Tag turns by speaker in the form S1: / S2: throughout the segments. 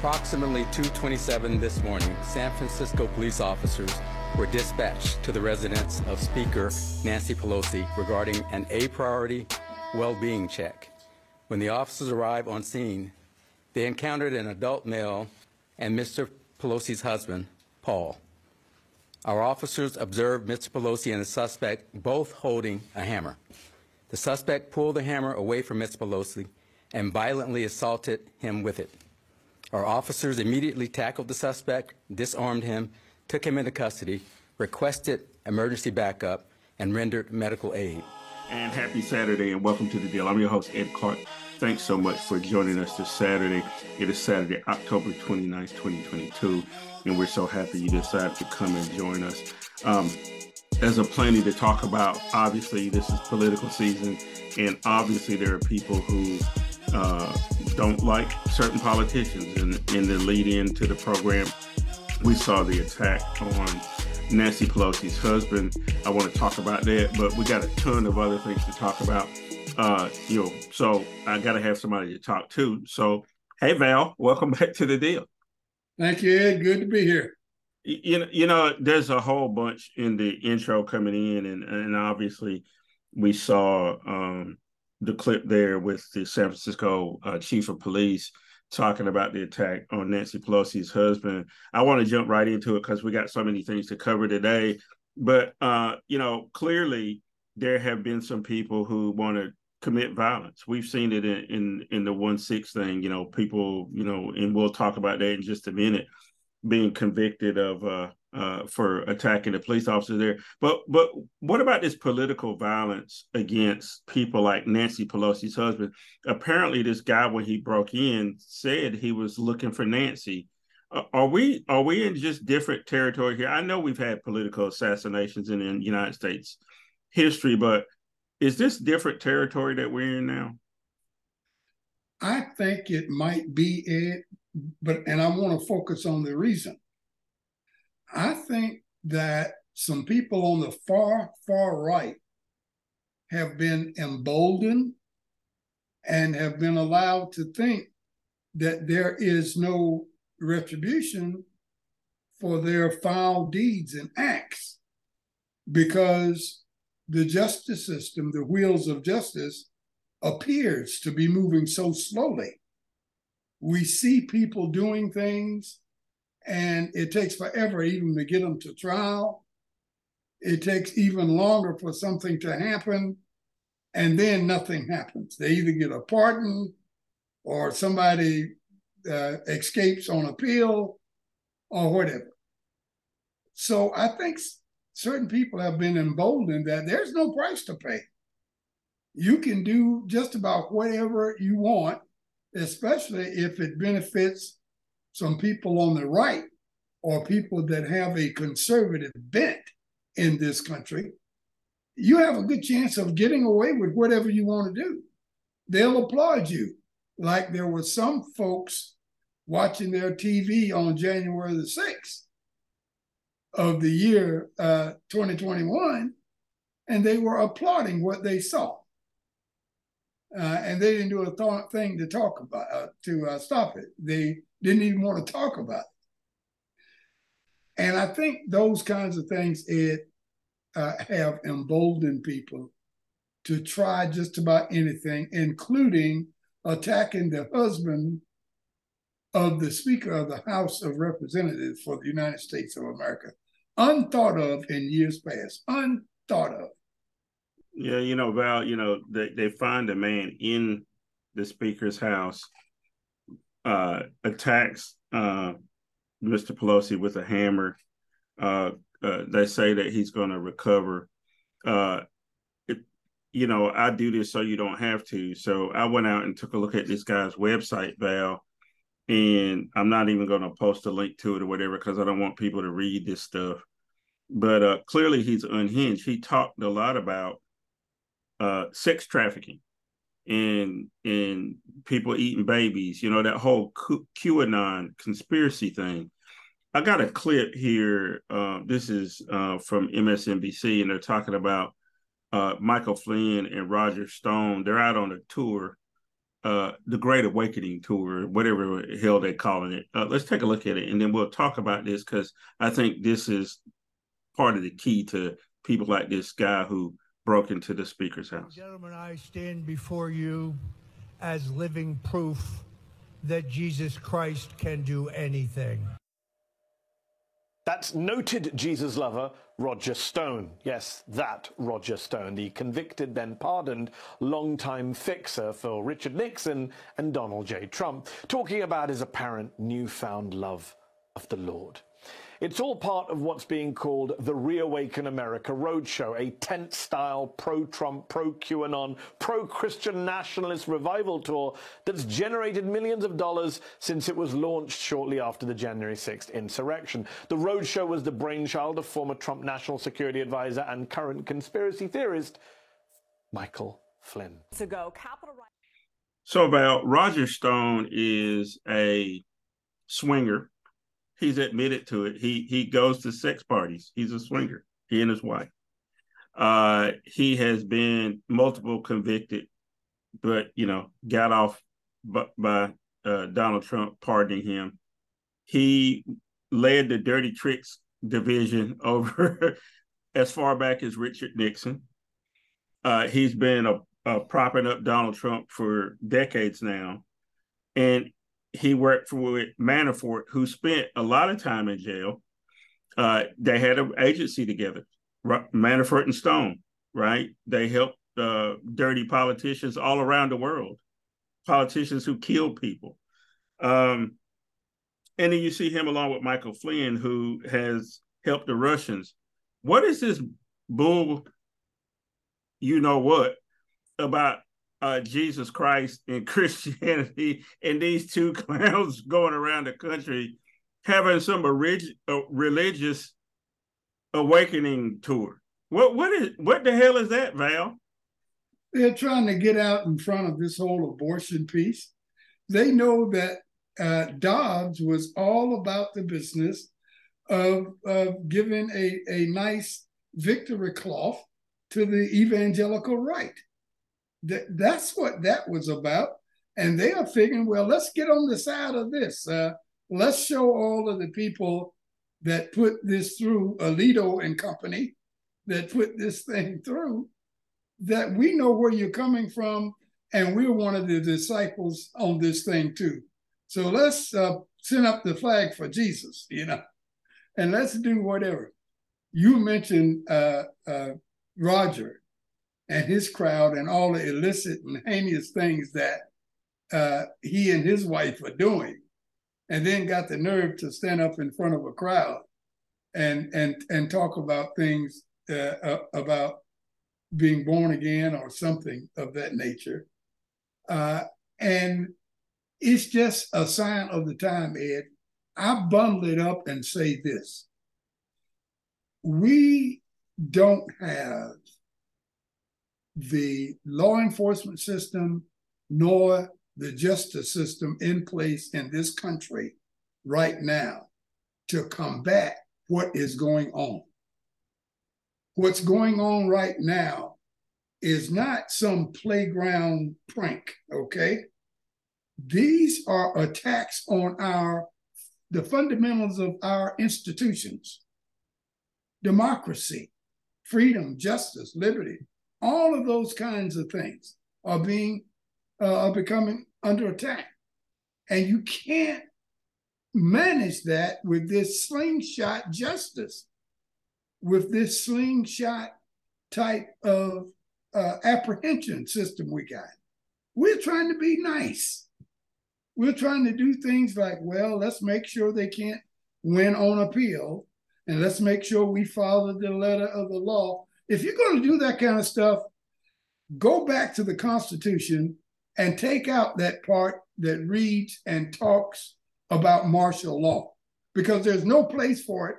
S1: At approximately 2:27 this morning, San Francisco police officers were dispatched to the residence of Speaker Nancy Pelosi regarding an A priority well-being check. When the officers arrived on scene, they encountered an adult male and Mr. Pelosi's husband, Paul. Our officers observed Mr. Pelosi and the suspect both holding a hammer. The suspect pulled the hammer away from Mr. Pelosi and violently assaulted him with it. Our officers immediately tackled the suspect, disarmed him, took him into custody, requested emergency backup, and rendered medical aid.
S2: And happy Saturday and welcome to the deal. I'm your host, Ed Clark. Thanks so much for joining us this Saturday. It is Saturday, October 29th, 2022, and we're so happy you decided to come and join us. Um, there's a plenty to talk about. Obviously, this is political season, and obviously, there are people who uh, don't like certain politicians. And in the lead in to the program, we saw the attack on Nancy Pelosi's husband. I want to talk about that, but we got a ton of other things to talk about. Uh, you know, so I got to have somebody to talk to. So, hey, Val, welcome back to the deal.
S3: Thank you, Ed. Good to be here.
S2: You know, you know, there's a whole bunch in the intro coming in, and and obviously we saw um, the clip there with the San Francisco uh, chief of police talking about the attack on Nancy Pelosi's husband. I want to jump right into it because we got so many things to cover today. But uh, you know, clearly there have been some people who want to commit violence. We've seen it in, in in the one six thing. You know, people. You know, and we'll talk about that in just a minute. Being convicted of uh, uh, for attacking the police officer there. But but what about this political violence against people like Nancy Pelosi's husband? Apparently, this guy when he broke in said he was looking for Nancy. Uh, are we are we in just different territory here? I know we've had political assassinations in the United States history, but is this different territory that we're in now?
S3: I think it might be it, but and I want to focus on the reason I think that some people on the far, far right have been emboldened and have been allowed to think that there is no retribution for their foul deeds and acts because the justice system, the wheels of justice, appears to be moving so slowly. We see people doing things and it takes forever even to get them to trial. It takes even longer for something to happen, and then nothing happens. They either get a pardon or somebody uh, escapes on appeal or whatever. So I think certain people have been emboldened that there's no price to pay. You can do just about whatever you want, especially if it benefits some people on the right or people that have a conservative bent in this country, you have a good chance of getting away with whatever you want to do. They'll applaud you. Like there were some folks watching their TV on January the 6th of the year uh, 2021, and they were applauding what they saw. Uh, and they didn't do a th- thing to talk about uh, to uh, stop it. They didn't even want to talk about it. And I think those kinds of things it uh, have emboldened people to try just about anything, including attacking the husband of the Speaker of the House of Representatives for the United States of America. Unthought of in years past. Unthought of.
S2: Yeah, you know, Val, you know, they, they find a man in the Speaker's house uh, attacks uh, Mr. Pelosi with a hammer. Uh, uh, they say that he's going to recover. Uh, it, you know, I do this so you don't have to. So I went out and took a look at this guy's website, Val, and I'm not even going to post a link to it or whatever because I don't want people to read this stuff. But uh, clearly, he's unhinged. He talked a lot about uh, sex trafficking and and people eating babies, you know, that whole Q- QAnon conspiracy thing. I got a clip here. Uh, this is uh, from MSNBC, and they're talking about uh, Michael Flynn and Roger Stone. They're out on a tour uh, the Great Awakening tour, whatever hell they're calling it. Uh, let's take a look at it, and then we'll talk about this because I think this is part of the key to people like this guy who broke into the speaker's house.
S4: Gentlemen, I stand before you as living proof that Jesus Christ can do anything.
S5: That's noted Jesus lover Roger Stone. Yes, that Roger Stone, the convicted, then pardoned, longtime fixer for Richard Nixon and Donald J. Trump, talking about his apparent newfound love of the Lord. It's all part of what's being called the Reawaken America Roadshow, a tent style pro Trump, pro QAnon, pro Christian nationalist revival tour that's generated millions of dollars since it was launched shortly after the January 6th insurrection. The roadshow was the brainchild of former Trump national security advisor and current conspiracy theorist Michael Flynn.
S2: To go, Capitol. So, about Roger Stone is a swinger he's admitted to it. He he goes to sex parties. He's a swinger. He and his wife. Uh, he has been multiple convicted, but you know got off by, by uh, Donald Trump pardoning him. He led the dirty tricks division over as far back as Richard Nixon. Uh, he's been a, a propping up Donald Trump for decades now, and he worked for Manafort, who spent a lot of time in jail. Uh, they had an agency together, Manafort and Stone, right? They helped uh, dirty politicians all around the world, politicians who killed people. Um, and then you see him along with Michael Flynn, who has helped the Russians. What is this bull, you know what, about uh, Jesus Christ and Christianity and these two clowns going around the country having some orig- uh, religious awakening tour. What what is what the hell is that, Val?
S3: They're trying to get out in front of this whole abortion piece. They know that uh, Dobbs was all about the business of, of giving a, a nice victory cloth to the evangelical right. That, that's what that was about. And they are figuring, well, let's get on the side of this. Uh, let's show all of the people that put this through, Alito and company, that put this thing through, that we know where you're coming from, and we're one of the disciples on this thing too. So let's uh, send up the flag for Jesus, you know, and let's do whatever. You mentioned uh, uh Roger and his crowd and all the illicit and heinous things that uh, he and his wife are doing, and then got the nerve to stand up in front of a crowd and and and talk about things uh, uh, about being born again or something of that nature. Uh, and it's just a sign of the time, Ed. I bundle it up and say this. We don't have the law enforcement system nor the justice system in place in this country right now to combat what is going on. What's going on right now is not some playground prank, okay? These are attacks on our the fundamentals of our institutions. Democracy, freedom, justice, liberty, all of those kinds of things are being uh, are becoming under attack, and you can't manage that with this slingshot justice, with this slingshot type of uh, apprehension system we got. We're trying to be nice. We're trying to do things like, well, let's make sure they can't win on appeal, and let's make sure we follow the letter of the law if you're going to do that kind of stuff, go back to the Constitution and take out that part that reads and talks about martial law because there's no place for it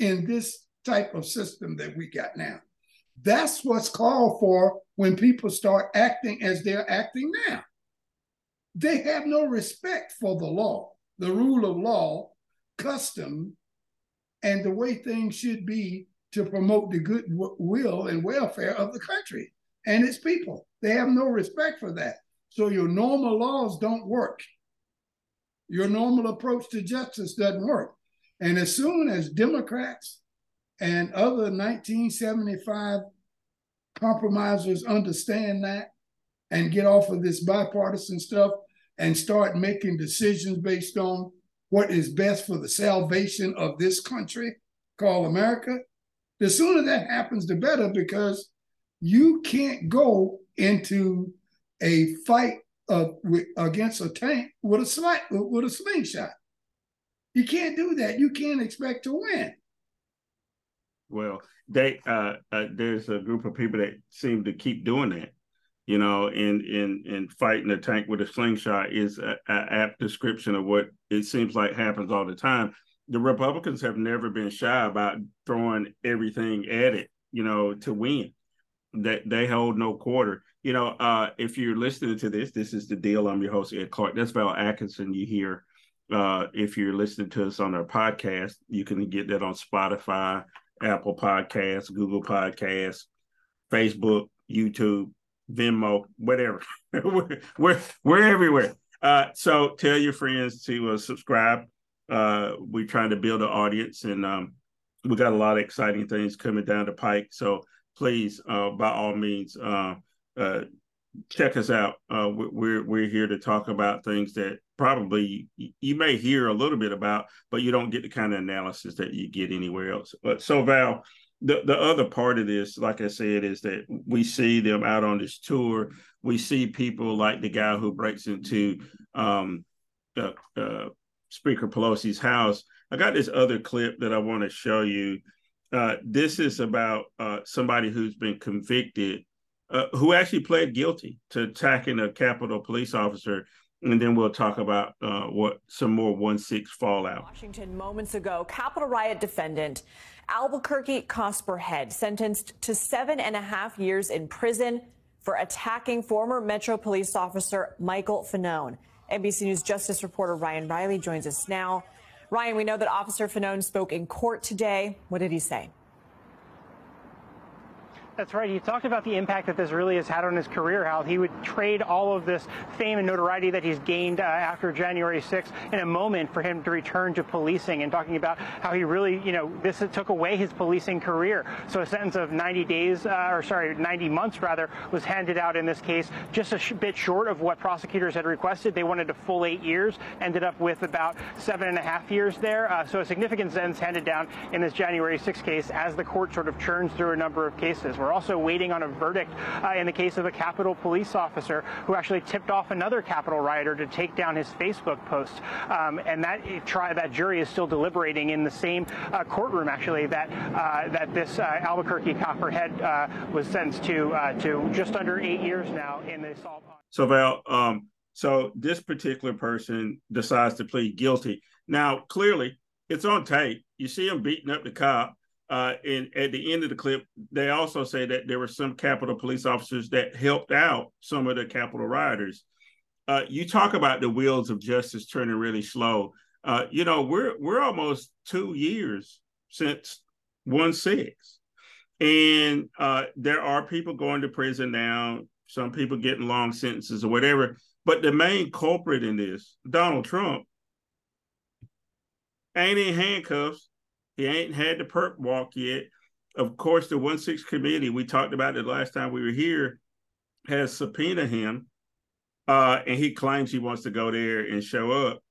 S3: in this type of system that we got now. That's what's called for when people start acting as they're acting now. They have no respect for the law, the rule of law, custom, and the way things should be to promote the good will and welfare of the country and its people. They have no respect for that. So your normal laws don't work. Your normal approach to justice doesn't work. And as soon as Democrats and other 1975 compromisers understand that and get off of this bipartisan stuff and start making decisions based on what is best for the salvation of this country called America, the sooner that happens, the better, because you can't go into a fight uh, with, against a tank with a sling, with a slingshot. You can't do that. You can't expect to win.
S2: Well, they uh, uh, there's a group of people that seem to keep doing that. You know, in in in fighting a tank with a slingshot is an apt description of what it seems like happens all the time. The Republicans have never been shy about throwing everything at it, you know, to win. That they hold no quarter. You know, uh, if you're listening to this, this is the deal. I'm your host, Ed Clark. That's Val Atkinson. You hear uh, if you're listening to us on our podcast, you can get that on Spotify, Apple Podcasts, Google Podcasts, Facebook, YouTube, Venmo, whatever. we're, we're, we're everywhere. Uh, so tell your friends to uh, subscribe. Uh, we're trying to build an audience, and um, we got a lot of exciting things coming down the pike. So please, uh, by all means, uh, uh, check us out. we're we're here to talk about things that probably you may hear a little bit about, but you don't get the kind of analysis that you get anywhere else. But so Val, the the other part of this, like I said, is that we see them out on this tour. We see people like the guy who breaks into um, uh, uh, Speaker Pelosi's house. I got this other clip that I want to show you. Uh, this is about uh, somebody who's been convicted, uh, who actually pled guilty to attacking a Capitol police officer and then we'll talk about uh, what some more one six fallout.
S6: Washington moments ago, Capitol riot defendant Albuquerque Cosper Head sentenced to seven and a half years in prison for attacking former Metro Police Officer Michael Fanone. NBC News Justice reporter Ryan Riley joins us now. Ryan, we know that Officer Fanone spoke in court today. What did he say?
S7: That's right. He talked about the impact that this really has had on his career, how he would trade all of this fame and notoriety that he's gained uh, after January 6th in a moment for him to return to policing and talking about how he really, you know, this took away his policing career. So a sentence of 90 days, uh, or sorry, 90 months rather, was handed out in this case, just a sh bit short of what prosecutors had requested. They wanted a full eight years, ended up with about seven and a half years there. Uh, so a significant sentence handed down in this January 6th case as the court sort of churns through a number of cases. We're also waiting on a verdict uh, in the case of a Capitol police officer who actually tipped off another Capitol rioter to take down his Facebook post. Um, and that try, that jury is still deliberating in the same uh, courtroom, actually, that uh, that this uh, Albuquerque Cosper Head uh, was sentenced to to just under eight years now in the assault.
S2: So Val, um, so this particular person decides to plead guilty. Now, clearly, it's on tape. You see him beating up the cop. Uh, and at the end of the clip, they also say that there were some Capitol police officers that helped out some of the Capitol rioters. Uh, you talk about the wheels of justice turning really slow. Uh, you know, we're we're almost two years since one six, and uh, there are people going to prison now. Some people getting long sentences or whatever. But the main culprit in this, Donald Trump, ain't in handcuffs he ain't had the perp walk yet. Of course, the one six committee we talked about it last time we were here has subpoenaed him, uh, and he claims he wants to go there and show up.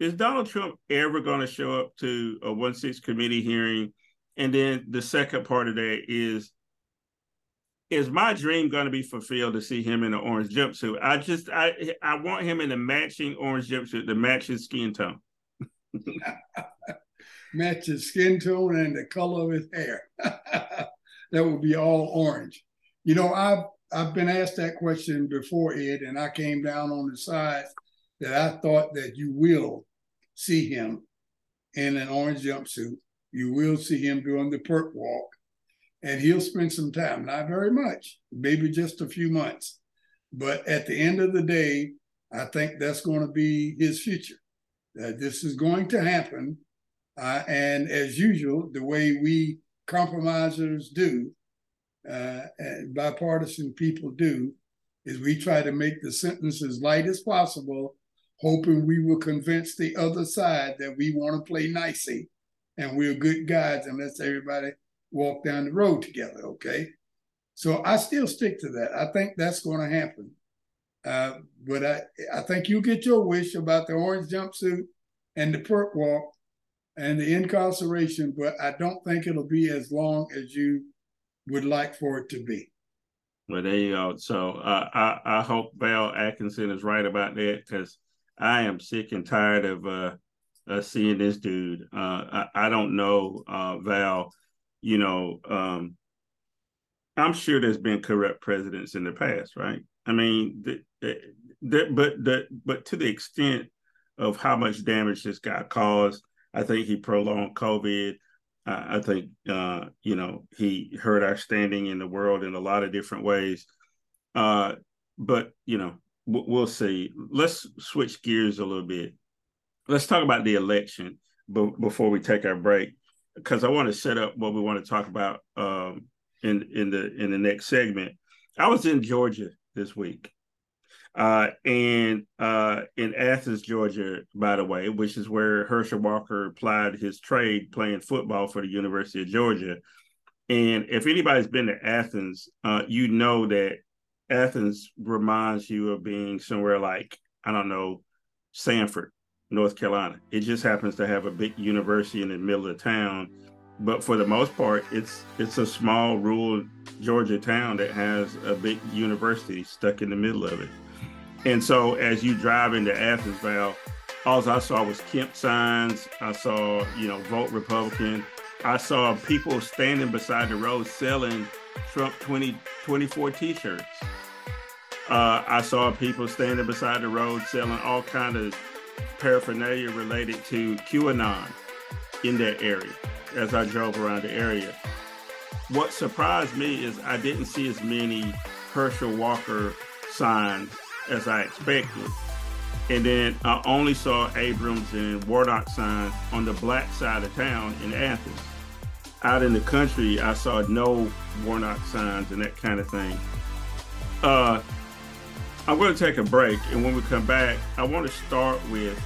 S2: Is Donald Trump ever going to show up to a one six committee hearing? And then the second part of that is is my dream going to be fulfilled to see him in an orange jumpsuit? I just I I want him in a matching orange jumpsuit to match his skin tone.
S3: match his skin tone and the color of his hair. that would be all orange. You know, I've I've been asked that question before, Ed, and I came down on the side that I thought that you will see him in an orange jumpsuit. You will see him doing the perp walk, and he'll spend some time, not very much, maybe just a few months. But at the end of the day, I think that's going to be his future. That this is going to happen uh, and as usual, the way we compromisers do, uh, bipartisan people do, is we try to make the sentence as light as possible, hoping we will convince the other side that we want to play nicey and we're good guys and let's everybody walk down the road together, okay? So I still stick to that. I think that's going to happen. Uh, but I, I think you get your wish about the orange jumpsuit and the perp walk and the incarceration, but I don't think it'll be as long as you would like for it to be.
S2: Well, there you go. So uh, I I hope Val Atkinson is right about that because I am sick and tired of uh, uh seeing this dude. Uh, I, I don't know uh, Val. You know, um, I'm sure there's been corrupt presidents in the past, right? I mean, the, the, but the but to the extent of how much damage this guy caused, I think he prolonged COVID. I think uh, you know he hurt our standing in the world in a lot of different ways. Uh, but you know we'll see. Let's switch gears a little bit. Let's talk about the election b- before we take our break, because I want to set up what we want to talk about um, in in the in the next segment. I was in Georgia this week, uh, and uh, in Athens, Georgia, by the way, which is where Herschel Walker applied his trade playing football for the University of Georgia. And if anybody's been to Athens, uh, you know that Athens reminds you of being somewhere like, I don't know, Sanford, North Carolina. It just happens to have a big university in the middle of town. But for the most part, it's it's a small rural Georgia town that has a big university stuck in the middle of it. And so as you drive into Athens, Val, all I saw was Kemp signs. I saw, you know, vote Republican. I saw people standing beside the road selling Trump 2024 t-shirts. Uh, I saw people standing beside the road selling all kind of paraphernalia related to QAnon in that area as I drove around the area. What surprised me is I didn't see as many Herschel Walker signs as I expected. And then I only saw Abrams and Warnock signs on the black side of town in Athens. Out in the country, I saw no Warnock signs and that kind of thing. Uh, I'm going to take a break, and when we come back, I want to start with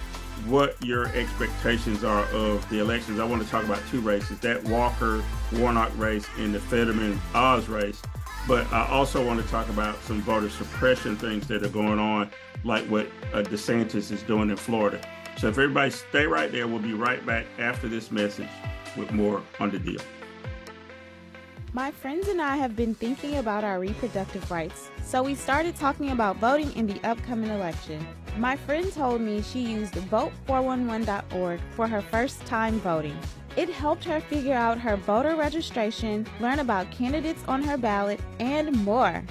S2: what your expectations are of the elections. I want to talk about two races: that Walker Warnock race and the Fetterman Oz race. But I also want to talk about some voter suppression things that are going on, like what uh, DeSantis is doing in Florida. So if everybody stay right there, we'll be right back after this message with more on the deal.
S8: My friends and I have been thinking about our reproductive rights, so we started talking about voting in the upcoming election. My friend told me she used vote411.org for her first time voting. It helped her figure out her voter registration, learn about candidates on her ballot, and more.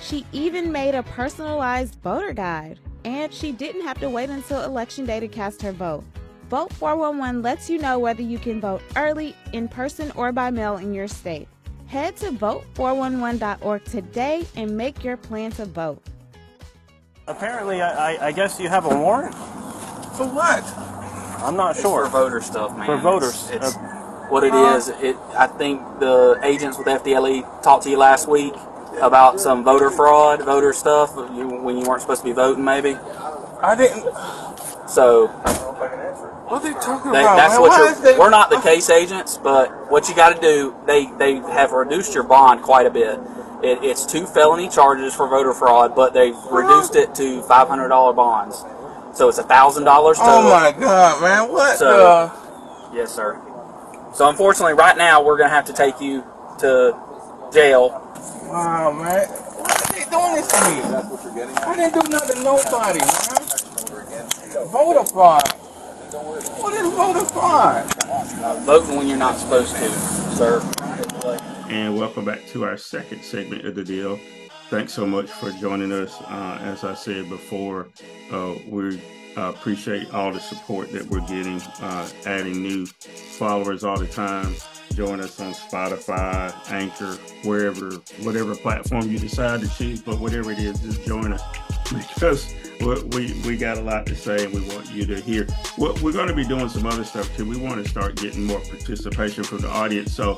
S8: She even made a personalized voter guide. And she didn't have to wait until election day to cast her vote. Vote 411 lets you know whether you can vote early, in person, or by mail in your state. Head to vote411.org today and make your plan to vote.
S7: Apparently, I, I guess you have a warrant?
S9: For what?
S7: I'm not
S9: It's
S7: sure.
S9: for voter stuff, man.
S7: For voters.
S9: It's, it's
S7: Uh,
S9: what it is. It. I think the agents with FDLE talked to you last week about some voter fraud, voter stuff you, when you weren't supposed to be voting, maybe.
S10: I didn't.
S9: So
S10: What are they talking
S9: they,
S10: about?
S9: that's
S10: man?
S9: what you're.
S10: they-
S9: We're not the case agents, but what you got to do, they they have reduced your bond quite a bit. It, it's two felony charges for voter fraud, but they've reduced it to five hundred dollar bonds. So it's a thousand dollars total.
S10: Oh my god, man! What
S9: So- Yes, sir. So unfortunately, right now we're gonna have to take you to jail.
S10: Wow, man! Why are they doing this to me? That's what you're getting. I didn't do nothing to nobody, man. Voter fraud. What is voter fraud?
S9: Voting when you're not supposed to, sir.
S2: And welcome back to our second segment of the deal. Thanks so much for joining us. Uh, as I said before, uh, we appreciate all the support that we're getting, uh, adding new followers all the time. Join us on Spotify, Anchor, wherever, whatever platform you decide to choose, but whatever it is, just join us because we, we, got a lot to say and we want you to hear. We're, we're going to be doing some other stuff too. We want to start getting more participation from the audience. So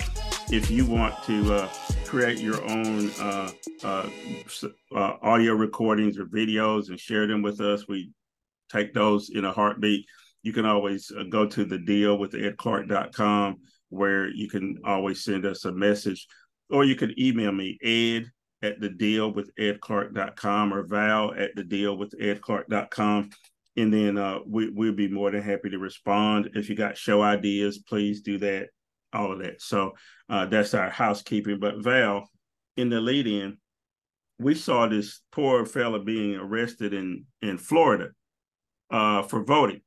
S2: if you want to uh, create your own uh, uh, uh, audio recordings or videos and share them with us, we take those in a heartbeat. You can always uh, go to the deal with edclark.com where you can always send us a message or you can email me, ed at the deal with edclark.com or val at the deal with edclark.com. And then uh, we, we'll be more than happy to respond. If you got show ideas, please do that, all of that. So uh, that's our housekeeping. But Val, in the lead in, we saw this poor fella being arrested in, in Florida uh, for voting.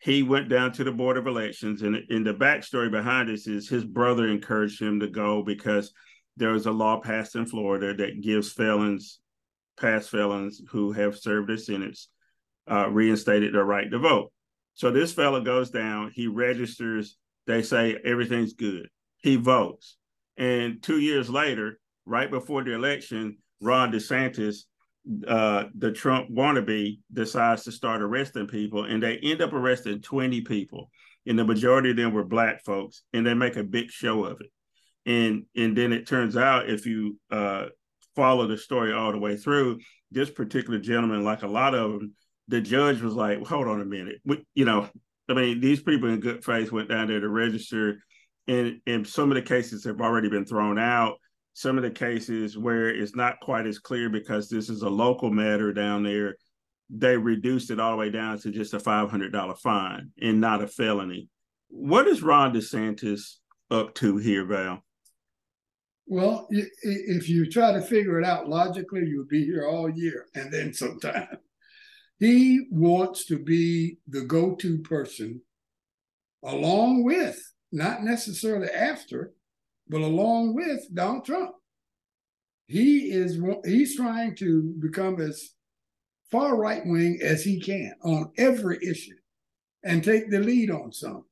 S2: He went down to the Board of Elections, and in the backstory behind this is his brother encouraged him to go because – there was a law passed in Florida that gives felons, past felons who have served their sentence, uh, reinstated their right to vote. So this fella goes down, he registers, they say everything's good. He votes. And two years later, right before the election, Ron DeSantis, uh, the Trump wannabe, decides to start arresting people, and they end up arresting 20 people. And the majority of them were black folks, and they make a big show of it and and then it turns out if you uh, follow the story all the way through, this particular gentleman, like a lot of them, the judge was like, "Hold on a minute, we, you know." I mean, these people in good faith went down there to register, and and some of the cases have already been thrown out. Some of the cases where it's not quite as clear because this is a local matter down there, they reduced it all the way down to just a five hundred dollar fine and not a felony. What is Ron DeSantis up to here, Val?
S3: Well, if you try to figure it out logically, you'll be here all year and then sometime. He wants to be the go to person along with, not necessarily after, but along with Donald Trump. He is he's trying to become as far right wing as he can on every issue and take the lead on some.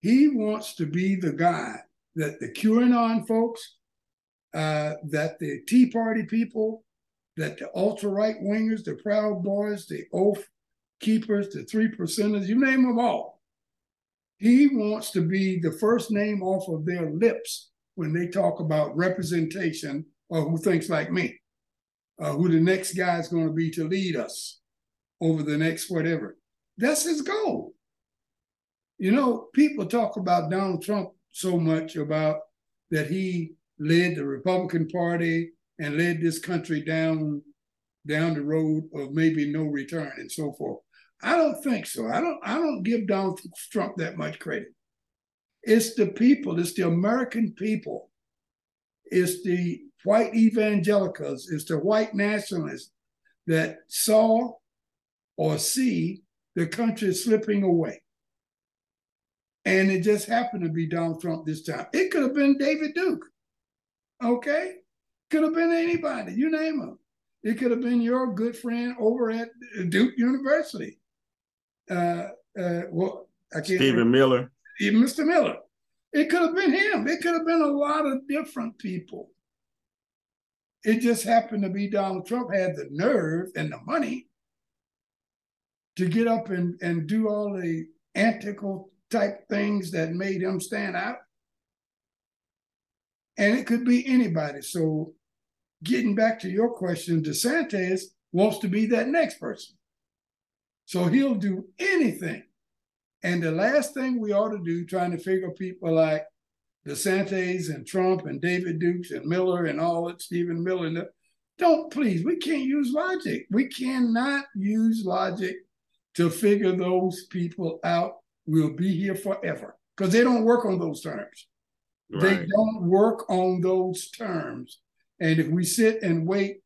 S3: He wants to be the guy that the QAnon folks uh, that the Tea Party people, that the ultra right wingers, the Proud Boys, the Oath Keepers, the Three Percenters, you name them all. He wants to be the first name off of their lips when they talk about representation or who thinks like me, uh, who the next guy is going to be to lead us over the next whatever. That's his goal. You know, people talk about Donald Trump so much about that he led the Republican Party and led this country down down the road of maybe no return and so forth. I don't think so. I don't I don't give Donald Trump that much credit. It's the people, it's the American people, it's the white evangelicals, it's the white nationalists that saw or see the country slipping away. And it just happened to be Donald Trump this time. It could have been David Duke. Okay? Could have been anybody, you name them. It could have been your good friend over at Duke University. Uh, uh, well, I can't
S2: Stephen remember. Miller.
S3: Mr. Miller. It could have been him. It could have been a lot of different people. It just happened to be Donald Trump had the nerve and the money to get up and, and do all the antical type things that made him stand out and it could be anybody. So, getting back to your question, DeSantis wants to be that next person. So he'll do anything. And the last thing we ought to do, trying to figure people like DeSantis and Trump and David Dukes and Miller and all that, Stephen Miller, don't please, we can't use logic. We cannot use logic to figure those people out. We'll be here forever because they don't work on those terms. Right. They don't work on those terms. And if we sit and wait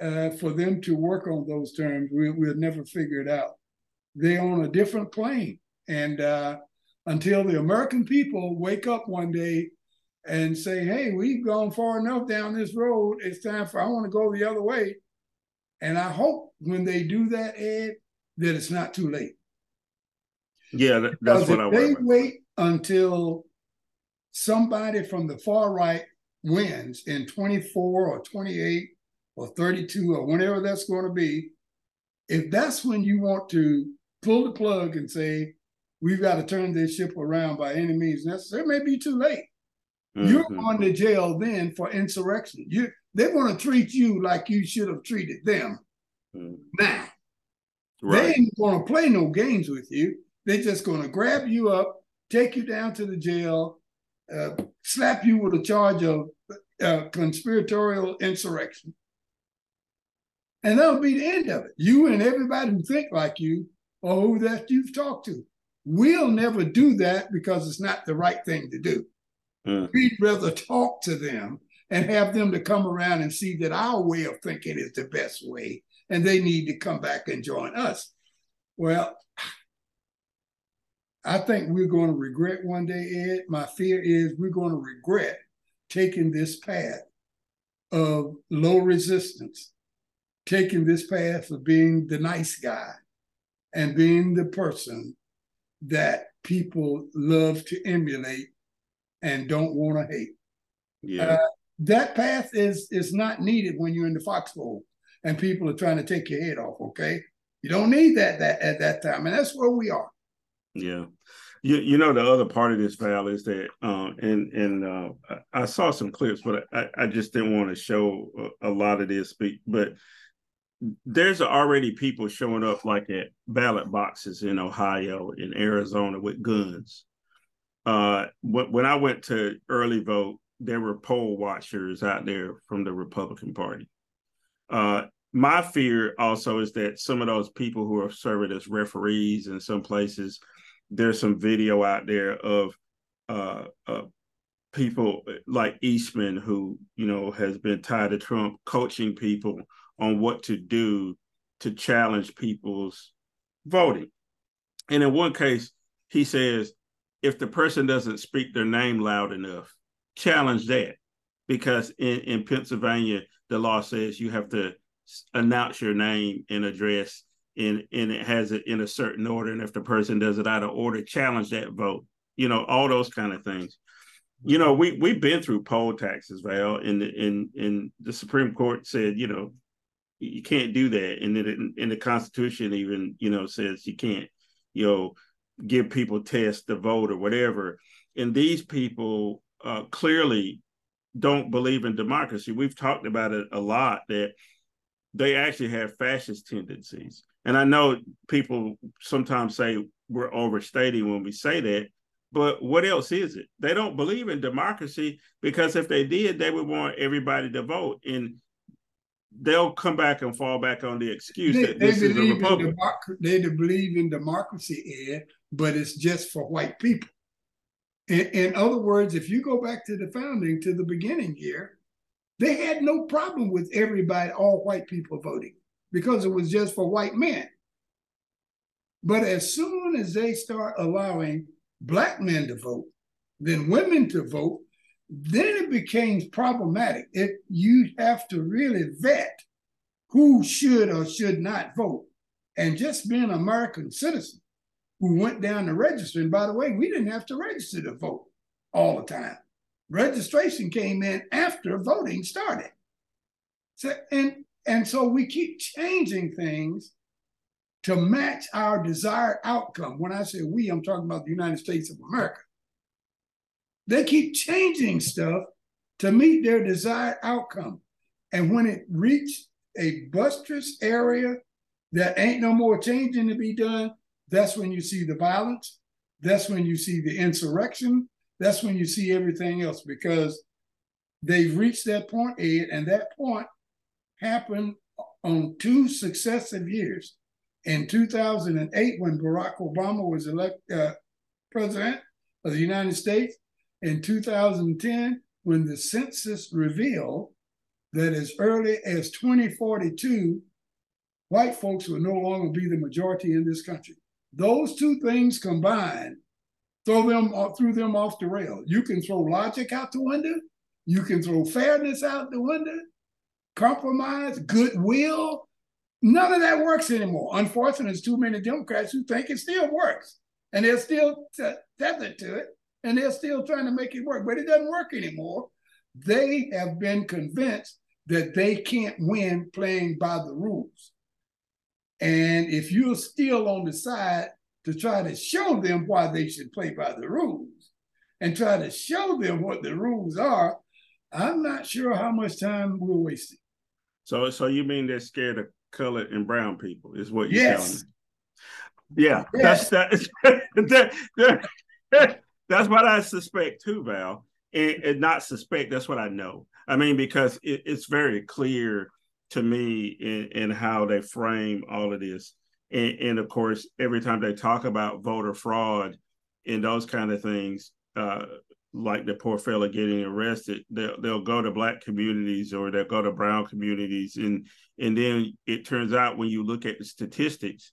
S3: uh, for them to work on those terms, we, will never figure it out. They're on a different plane. And uh, until the American people wake up one day and say, hey, we've gone far enough down this road, it's time for, I want to go the other way. And I hope when they do that, Ed, that it's not too late.
S2: Yeah, that, that's what I
S3: want. They wait until somebody from the far right wins in 24 or 28 or 32 or whenever that's going to be, if that's when you want to pull the plug and say, we've got to turn this ship around by any means necessary, it may be too late. Mm-hmm. You're going to jail then for insurrection. You they're going to treat you like you should have treated them. Mm-hmm. Now, right. they ain't going to play no games with you. They're just going to grab you up, take you down to the jail, uh, slap you with a charge of uh, conspiratorial insurrection. And that'll be the end of it. You and everybody who think like you or who that you've talked to. We'll never do that because it's not the right thing to do. Mm. We'd rather talk to them and have them to come around and see that our way of thinking is the best way, and they need to come back and join us. Well, I think we're going to regret one day, Ed. My fear is we're going to regret taking this path of low resistance, taking this path of being the nice guy and being the person that people love to emulate and don't want to hate. Yeah. Uh, that path is is not needed when you're in the foxhole and people are trying to take your head off. Okay, you don't need that that at that time, and that's where we are.
S2: Yeah, you you know the other part of this Val is that, uh, and and uh, I saw some clips, but I, I just didn't want to show a, a lot of this. But there's already people showing up like at ballot boxes in Ohio, in Arizona with guns. Uh, when I went to early vote, there were poll watchers out there from the Republican Party. Uh, my fear also is that some of those people who are serving as referees in some places, there's some video out there of uh, uh, people like Eastman, who you know has been tied to Trump, coaching people on what to do to challenge people's voting. And in one case, he says, if the person doesn't speak their name loud enough, challenge that. Because in, in Pennsylvania, the law says you have to announce your name and address and, and it has it in a certain order. And if the person does it out of order, challenge that vote. You know, all those kind of things. You know, we we've been through poll taxes, Val, and and and the Supreme Court said, you know, you can't do that and then in the constitution even you know says you can't you know give people tests to vote or whatever and these people uh, clearly don't believe in democracy we've talked about it a lot that they actually have fascist tendencies and i know people sometimes say we're overstating when we say that but what else is it they don't believe in democracy because if they did they would want everybody to vote and they'll come back and fall back on the excuse they, that this is a republic.
S3: Democ- they believe in democracy, Ed, but it's just for white people. In, in other words, if you go back to the founding, to the beginning here, they had no problem with everybody, all white people voting, because it was just for white men. But as soon as they start allowing black men to vote, then women to vote, then it became problematic. It you have to really vet who should or should not vote. And just being an American citizen who went down to register, and by the way, we didn't have to register to vote all the time. Registration came in after voting started. So and and so we keep changing things to match our desired outcome. When I say we, I'm talking about the United States of America. They keep changing stuff to meet their desired outcome. And when it reaches a buttress area that ain't no more changing to be done, that's when you see the violence. That's when you see the insurrection. That's when you see everything else because they've reached that point, Ed, and that point happened on two successive years. In 2008, when Barack Obama was elected uh, president of the United States, in 2010 when the census revealed that as early as 2042, white folks will no longer be the majority in this country. Those two things combined throw them threw them off the rail. You can throw logic out the window, you can throw fairness out the window, compromise, goodwill. None of that works anymore. Unfortunately, there's too many Democrats who think it still works, and they're still t- tethered to it and they're still trying to make it work, but it doesn't work anymore. They have been convinced that they can't win playing by the rules. And if you're still on the side to try to show them why they should play by the rules, and try to show them what the rules are, I'm not sure how much time we're wasting.
S2: So, so you mean they're scared of colored and brown people? Is what you're
S3: yes.
S2: telling me? Yeah, yes. that's that, that, that, That's what I suspect too, Val, and, and, not suspect. That's what I know. I mean, because it, it's very clear to me in, in how they frame all of this, and, and, of course, every time they talk about voter fraud and those kind of things, uh, like the poor fella getting arrested, they'll, they'll go to black communities or they'll go to brown communities, and and then it turns out when you look at the statistics,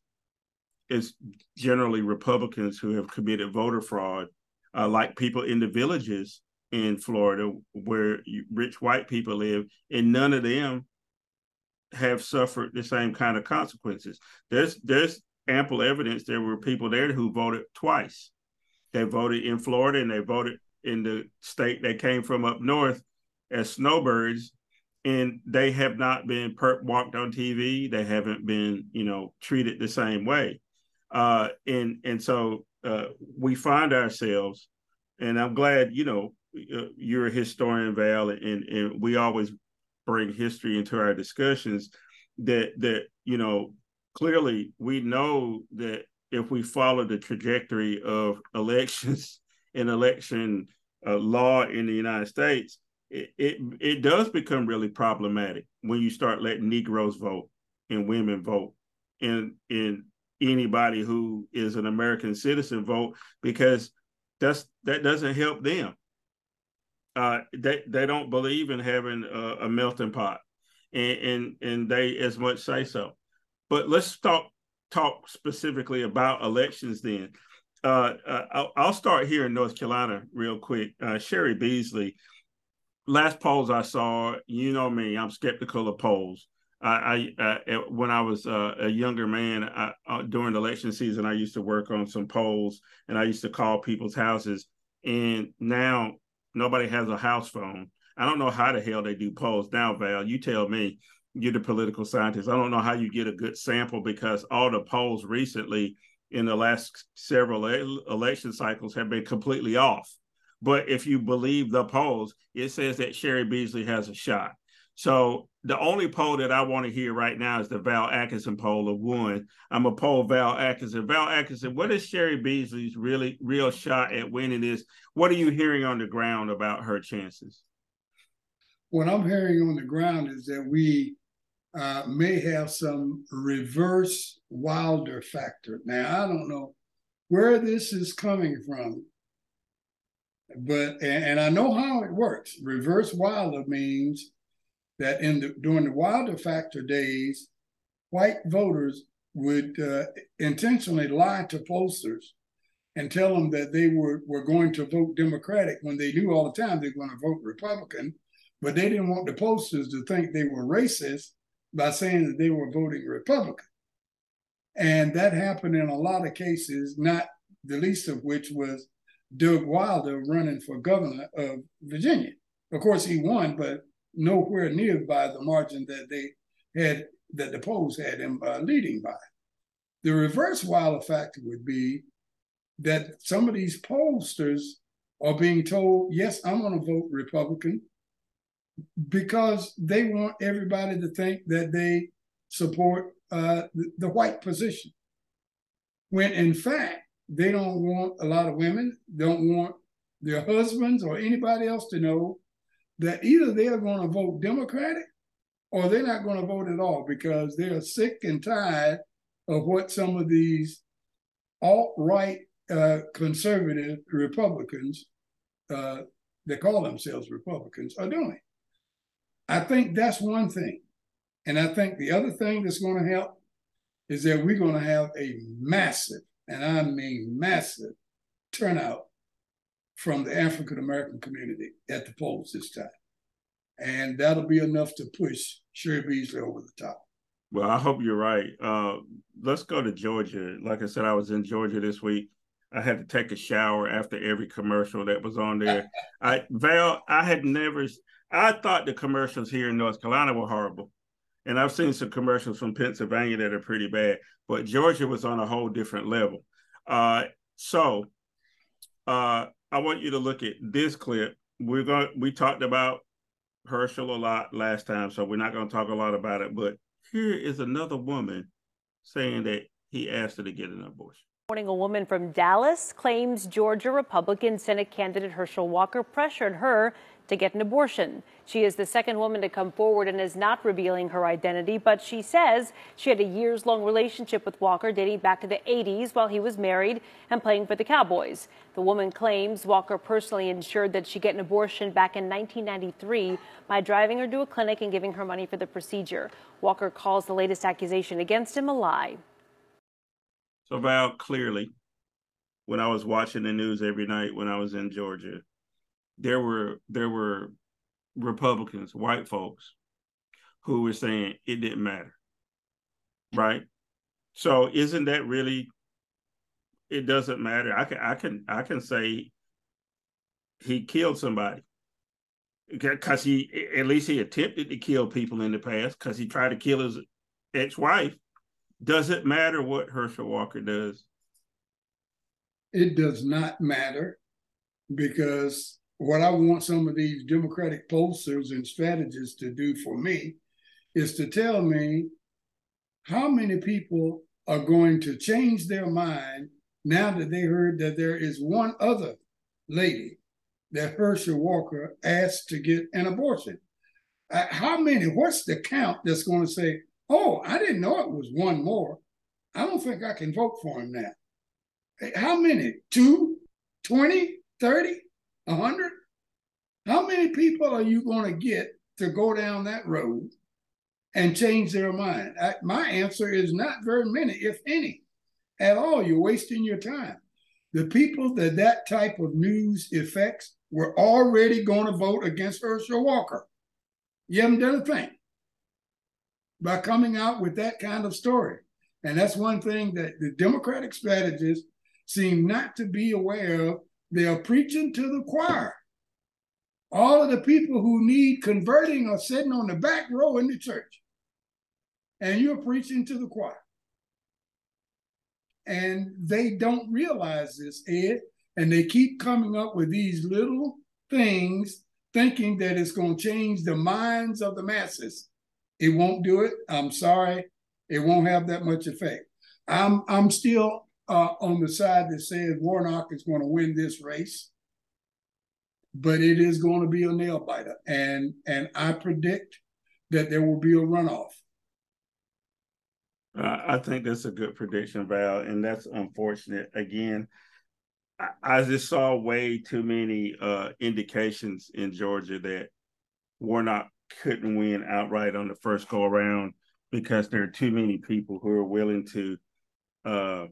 S2: it's generally Republicans who have committed voter fraud, uh, like people in the villages in Florida where rich white people live, and none of them have suffered the same kind of consequences. There's there's ample evidence there were people there who voted twice. They voted in Florida and they voted in the state they came from up north as snowbirds and they have not been perp walked on TV. They haven't been, you know, treated the same way. Uh, and and so uh, we find ourselves, and I'm glad, you know, uh, you're a historian, Val, and and we always bring history into our discussions. That that you know, clearly we know that if we follow the trajectory of elections and election uh, law in the United States, it, it it does become really problematic when you start letting Negroes vote and women vote and and anybody who is an American citizen vote because that's that doesn't help them. Uh, they they don't believe in having a, a melting pot, and, and and they as much say so. But let's talk talk specifically about elections then. Uh, uh, I'll, start here in North Carolina real quick. Uh, Cheri Beasley, last polls I saw, you know me, I'm skeptical of polls. I, I uh, when I was a younger man I, during election season, I used to work on some polls, and I used to call people's houses. And now nobody has a house phone. I don't know how the hell they do polls now, Val. You tell me. You're the political scientist. I don't know how you get a good sample because all the polls recently in the last several election cycles have been completely off. But if you believe the polls, it says that Cheri Beasley has a shot. So the only poll that I want to hear right now is the Val Atkinson poll of one. I'm a poll Val Atkinson. Val Atkinson, what is Cheri Beasley's really real shot at winning this? What are you hearing on the ground about her chances?
S3: What I'm hearing on the ground is that we uh, may have some reverse Wilder factor. Now I don't know where this is coming from, but and, and I know how it works. Reverse Wilder means that in the during the Wilder factor days, white voters would uh, intentionally lie to pollsters and tell them that they were, were going to vote Democratic when they knew all the time they were going to vote Republican, but they didn't want the pollsters to think they were racist by saying that they were voting Republican. And that happened in a lot of cases, not the least of which was Doug Wilder running for governor of Virginia. Of course, he won, but nowhere near by the margin that they had that the polls had him uh, leading by. The reverse Wilder factor would be that some of these pollsters are being told, yes, I'm going to vote Republican because they want everybody to think that they support uh, the, the white position. When in fact, they don't want a lot of women, don't want their husbands or anybody else to know that either they're going to vote Democratic or they're not going to vote at all because they're sick and tired of what some of these alt right uh, conservative Republicans uh, that call themselves Republicans are doing. I think that's one thing. And I think the other thing that's going to help is that we're going to have a massive, and I mean massive, turnout from the African American community at the polls this time. And that'll be enough to push Cheri Beasley over the top.
S2: Well, I hope you're right. Uh, let's go to Georgia. Like I said, I was in Georgia this week. I had to take a shower after every commercial that was on there. I Val, I had never I thought the commercials here in North Carolina were horrible. And I've seen some commercials from Pennsylvania that are pretty bad, but Georgia was on a whole different level. Uh, so uh, I want you to look at this clip. We're going. We talked about Herschel a lot last time, so we're not going to talk a lot about it. But here is another woman saying that he asked her to get an abortion.
S11: Morning, a woman from Dallas claims Georgia Republican Senate candidate Herschel Walker pressured her to get an abortion. She is the second woman to come forward and is not revealing her identity, but she says she had a years long relationship with Walker dating back to the 80s while he was married and playing for the Cowboys. The woman claims Walker personally ensured that she get an abortion back in 1993 by driving her to a clinic and giving her money for the procedure. Walker calls the latest accusation against him a lie.
S2: So Val, clearly, when I was watching the news every night when I was in Georgia, there were there were Republicans, white folks, who were saying it didn't matter. Right? So isn't that really it doesn't matter. I can I can I can say he killed somebody. Because he at least he attempted to kill people in the past because he tried to kill his ex-wife does it matter what Herschel Walker does?
S3: It does not matter because what I want some of these Democratic pollsters and strategists to do for me is to tell me how many people are going to change their mind now that they heard that there is one other lady that Herschel Walker asked to get an abortion. Uh, how many? What's the count that's going to say, Oh, I didn't know it was one more. I don't think I can vote for him now. How many? Two, 20, 30, 100? How many people are you going to get to go down that road and change their mind? I, my answer is not very many, if any, at all. You're wasting your time. The people that that type of news affects were already going to vote against Herschel Walker. You haven't done a thing by coming out with that kind of story. And that's one thing that the Democratic strategists seem not to be aware of. They are preaching to the choir. All of the people who need converting are sitting on the back row in the church. And you're preaching to the choir. And they don't realize this, Ed. And they keep coming up with these little things, thinking that it's going to change the minds of the masses. It won't do it. I'm sorry. It won't have that much effect. I'm I'm still uh, on the side that says Warnock is going to win this race, but it is going to be a nail biter, and and I predict that there will be a runoff.
S2: Uh, I think that's a good prediction, Val, and that's unfortunate. Again, I, I just saw way too many uh, indications in Georgia that Warnock couldn't win outright on the first go around because there are too many people who are willing to uh,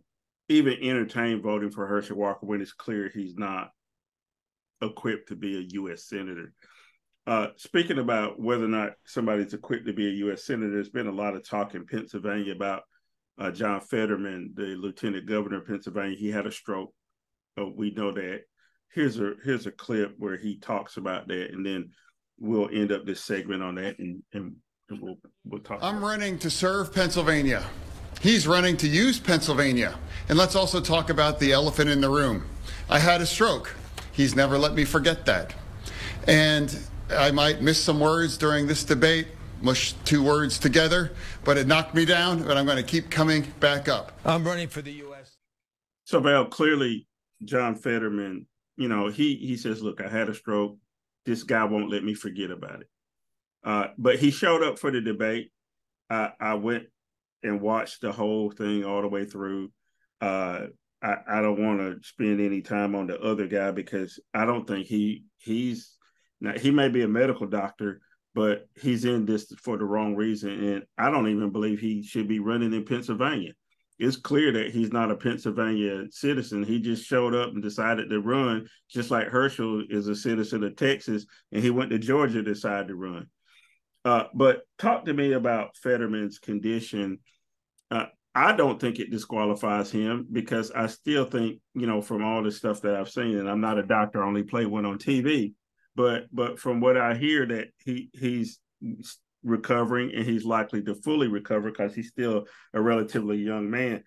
S2: even entertain voting for Herschel Walker when it's clear he's not equipped to be a U.S. senator. Uh, speaking about whether or not somebody's equipped to be a U.S. senator, there's been a lot of talk in Pennsylvania about uh, John Fetterman, the lieutenant governor of Pennsylvania. He had a stroke. Uh, we know that. Here's a here's a clip where he talks about that, and then we'll end up this segment on that and, and, and we'll, we'll talk.
S12: I'm running to serve Pennsylvania. He's running to use Pennsylvania. And let's also talk about the elephant in the room. I had a stroke. He's never let me forget that. And I might miss some words during this debate, mush two words together, but it knocked me down, but I'm going to keep coming back up.
S4: I'm running for the U.S.
S2: So, Val, clearly, John Fetterman, you know, he he says, look, I had a stroke this guy won't let me forget about it. Uh, but he showed up for the debate. I, I went and watch the whole thing all the way through. Uh, I, I don't want to spend any time on the other guy because I don't think he he's now he may be a medical doctor, but he's in this for the wrong reason, and I don't even believe he should be running in Pennsylvania it's clear that he's not a Pennsylvania citizen. He just showed up and decided to run, just like Herschel is a citizen of Texas, and he went to Georgia to decide to run. Uh, but talk to me about Fetterman's condition. Uh, I don't think it disqualifies him because I still think, you know, from all the stuff that I've seen, and I'm not a doctor, I only play one on TV, but but from what I hear, that he he's recovering and he's likely to fully recover because he's still a relatively young man.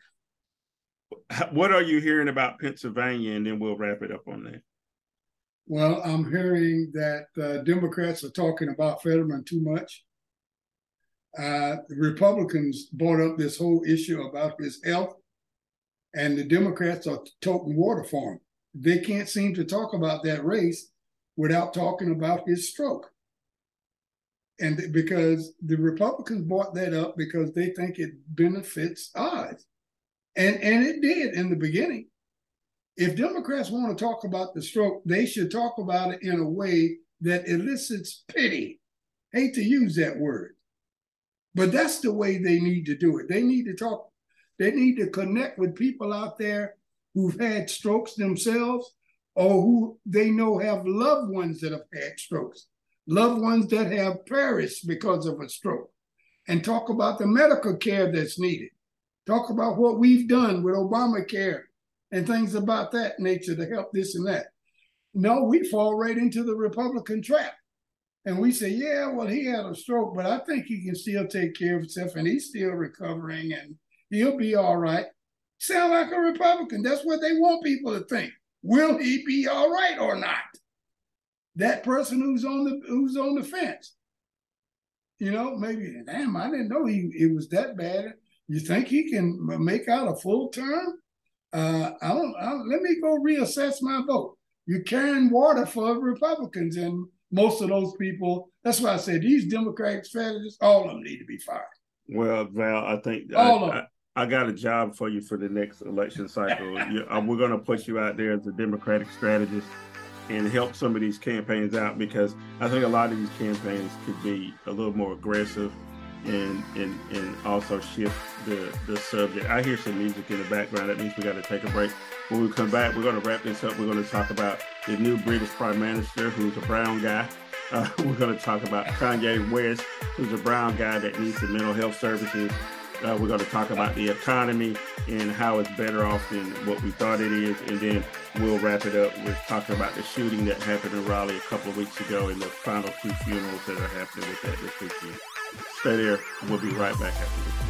S2: What are you hearing about Pennsylvania? And then we'll wrap it up on that.
S3: Well, I'm hearing that uh, Democrats are talking about Fetterman too much. Uh, Republicans brought up this whole issue about his health, and the Democrats are toting water for him. They can't seem to talk about that race without talking about his stroke. And because the Republicans brought that up because they think it benefits Oz. And and it did in the beginning. If Democrats want to talk about the stroke, they should talk about it in a way that elicits pity. Hate to use that word. But that's the way they need to do it. They need to talk, they need to connect with people out there who've had strokes themselves or who they know have loved ones that have had strokes, loved ones that have perished because of a stroke, and talk about the medical care that's needed. Talk about what we've done with Obamacare and things about that nature to help this and that. No, we fall right into the Republican trap. And we say, yeah, well, he had a stroke, but I think he can still take care of himself and he's still recovering and he'll be all right. Sound like a Republican. That's what they want people to think. Will he be all right or not? That person who's on the who's on the fence. You know, maybe, damn, I didn't know he it was that bad. You think he can make out a full term? Uh, I don't, I don't. Let me go reassess my vote. You're carrying water for Republicans, and most of those people. That's why I said these Democratic strategists, all of them need to be fired.
S2: Well, Val, I think
S3: all
S2: I,
S3: of them.
S2: I, I got a job for you for the next election cycle. you, uh, we're going to put you out there as a Democratic strategist and help some of these campaigns out because I think a lot of these campaigns could be a little more aggressive and and and also shift the the subject. I hear some music in the background. That means we got to take a break. When we come back, we're going to wrap this up. We're going to talk about the new British Prime Minister, who's a brown guy. Uh, we're going to talk about Kanye West, who's a brown guy that needs some mental health services. Uh, we're going to talk about the economy and how it's better off than what we thought it is. And then we'll wrap it up with talking about the shooting that happened in Raleigh a couple of weeks ago and the final two funerals that are happening with that this weekend. Stay there. We'll be right back after this.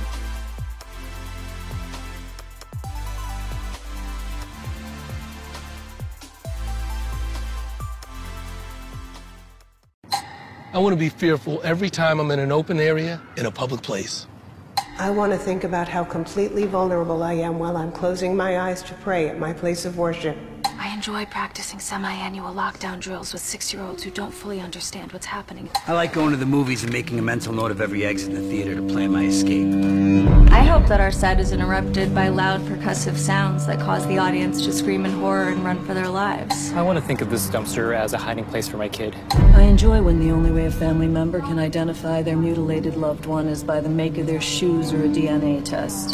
S13: I want to be fearful every time I'm in an open area in a public place.
S14: I want to think about how completely vulnerable I am while I'm closing my eyes to pray at my place of worship.
S15: I enjoy practicing semi-annual lockdown drills with six-year-olds who don't fully understand what's happening.
S16: I like going to the movies and making a mental note of every exit in the theater to plan my escape.
S17: I hope that our set is interrupted by loud percussive sounds that cause the audience to scream in horror and run for their lives.
S18: I want to think of this dumpster as a hiding place for my kid.
S19: I enjoy when the only way a family member can identify their mutilated loved one is by the make of their shoes or a DNA test.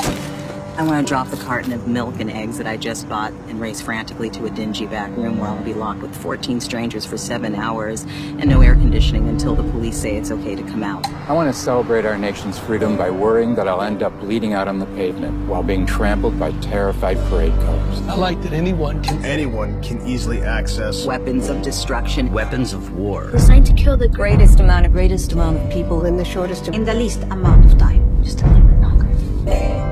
S20: I want to drop the carton of milk and eggs that I just bought and race frantically to a dingy back room where I'll be locked with 14 strangers for seven hours and no air conditioning until the police say it's okay to come out.
S21: I want to celebrate our nation's freedom by worrying that I'll end up bleeding out on the pavement while being trampled by terrified parade cars.
S13: I like that anyone can
S22: anyone can easily access
S20: weapons of destruction,
S16: weapons of war.
S17: Designed to kill the greatest amount of
S14: greatest amount of people in the shortest
S17: in the least amount of time. Just a little bit longer.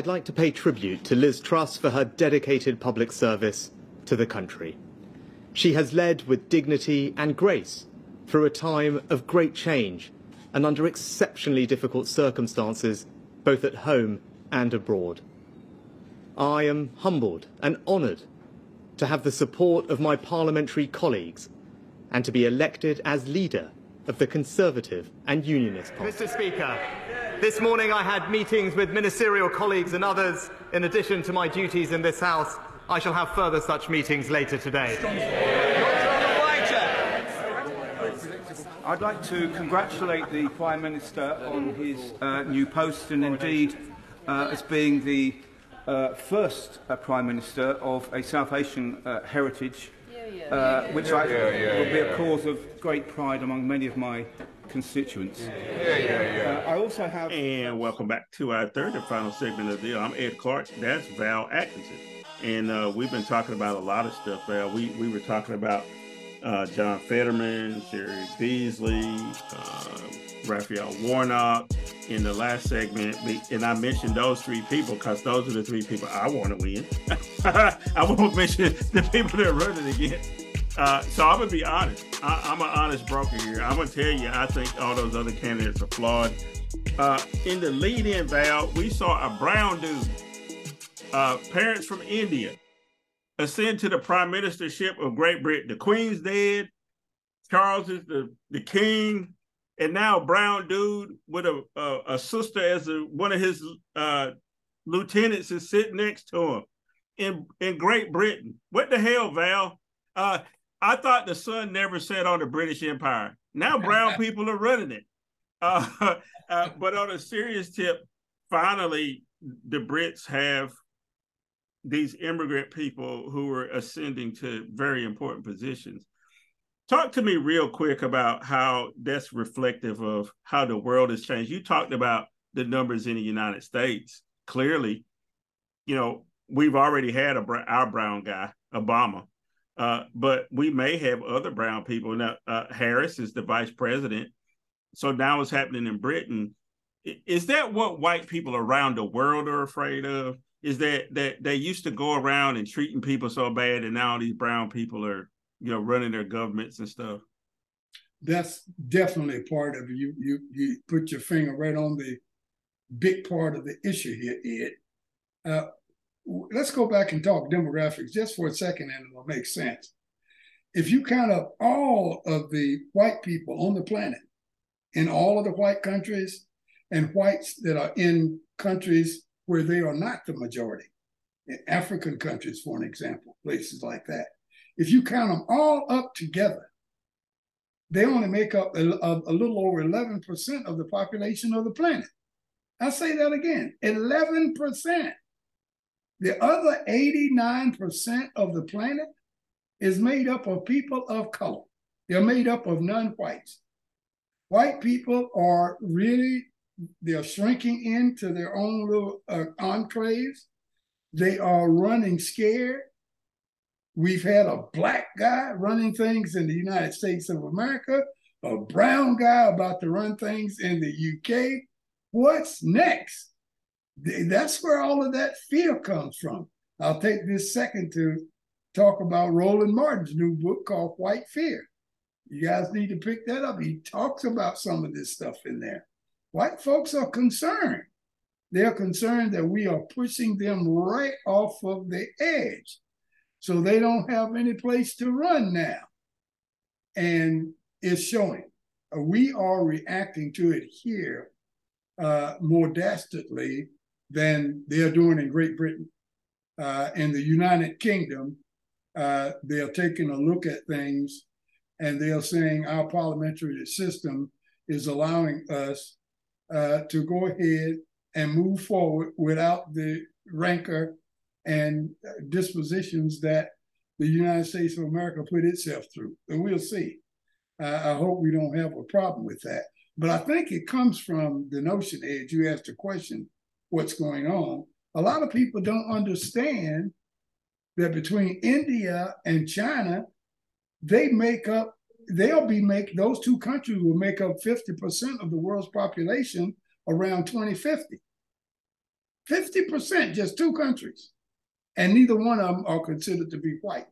S23: I'd like to pay tribute to Liz Truss for her dedicated public service to the country. She has led with dignity and grace through a time of great change and under exceptionally difficult circumstances, both at home and abroad. I am humbled and honoured to have the support of my parliamentary colleagues and to be elected as leader of the Conservative and Unionist Party. Mr Speaker, this morning I had meetings with ministerial colleagues and others. In addition to my duties in this House, I shall have further such meetings later today.
S24: I'd like to congratulate the Prime Minister on his uh, new post and indeed uh, as being the uh, first uh, Prime Minister of a South Asian uh, heritage uh, which I yeah, yeah, will be a cause of great pride among many of my constituents.
S2: Yeah, yeah, yeah. Uh, I also have. And welcome back to our third and final segment of the deal. I'm Ed Clark. That's Val Atkinson. And uh, we've been talking about a lot of stuff, Val. We, we were talking about uh, John Fetterman, Jerry Beasley, uh, Raphael Warnock in the last segment. And I mentioned those three people because those are the three people I want to win. I won't mention the people that are running again. Uh, so I'm gonna be honest. I, am an honest broker here. I'm gonna tell you, I think all those other candidates are flawed. Uh, in the lead-in, Val, we saw a brown dude, uh, parents from India, ascend to the prime ministership of Great Britain. The Queen's dead. Charles is the, the king and now a brown dude with a a, a sister as a, one of his uh, lieutenants is sitting next to him in in Great Britain. What the hell, Val? Uh, I thought the sun never set on the British Empire. Now brown people are running it. Uh, uh, but on a serious tip, finally the Brits have these immigrant people who are ascending to very important positions. Talk to me real quick about how that's reflective of how the world has changed. You talked about the numbers in the United States. Clearly, you know, we've already had a, our brown guy, Obama, uh, but we may have other brown people. Now, uh, Harris is the vice president. So now it's happening in Britain. Is that what white people around the world are afraid of? Is that that they used to go around and treating people so bad, and now these brown people are you know, running their governments and stuff.
S3: That's definitely part of. You you you put your finger right on the big part of the issue here, Ed. Uh, let's go back and talk demographics just for a second, and it'll make sense. If you count up all of the white people on the planet in all of the white countries and whites that are in countries where they are not the majority, in African countries, for an example, places like that, if you count them all up together, they only make up a, a, little over 11% of the population of the planet. I say that again 11%. The other 89% of the planet is made up of people of color. They're made up of non-whites. White people are really, they're shrinking into their own little uh, enclaves. They are running scared. We've had a black guy running things in the United States of America, a brown guy about to run things in the UK. What's next? That's where all of that fear comes from. I'll take this second to talk about Roland Martin's new book called White Fear. You guys need to pick that up. He talks about some of this stuff in there. White folks are concerned. They're concerned that we are pushing them right off of the edge. So they don't have any place to run now. And it's showing. We are reacting to it here uh, more dastardly than they're doing in Great Britain. Uh, in the United Kingdom, uh, they're taking a look at things and they're saying our parliamentary system is allowing us uh, to go ahead and move forward without the rancor and dispositions that the United States of America put itself through. And we'll see. I hope we don't have a problem with that. But I think it comes from the notion, Ed, you asked a question, what's going on? A lot of people don't understand that between India and China, they make up, they'll be make those two countries will make up 50% of the world's population around 2050. 50%, just two countries and neither one of them are considered to be white.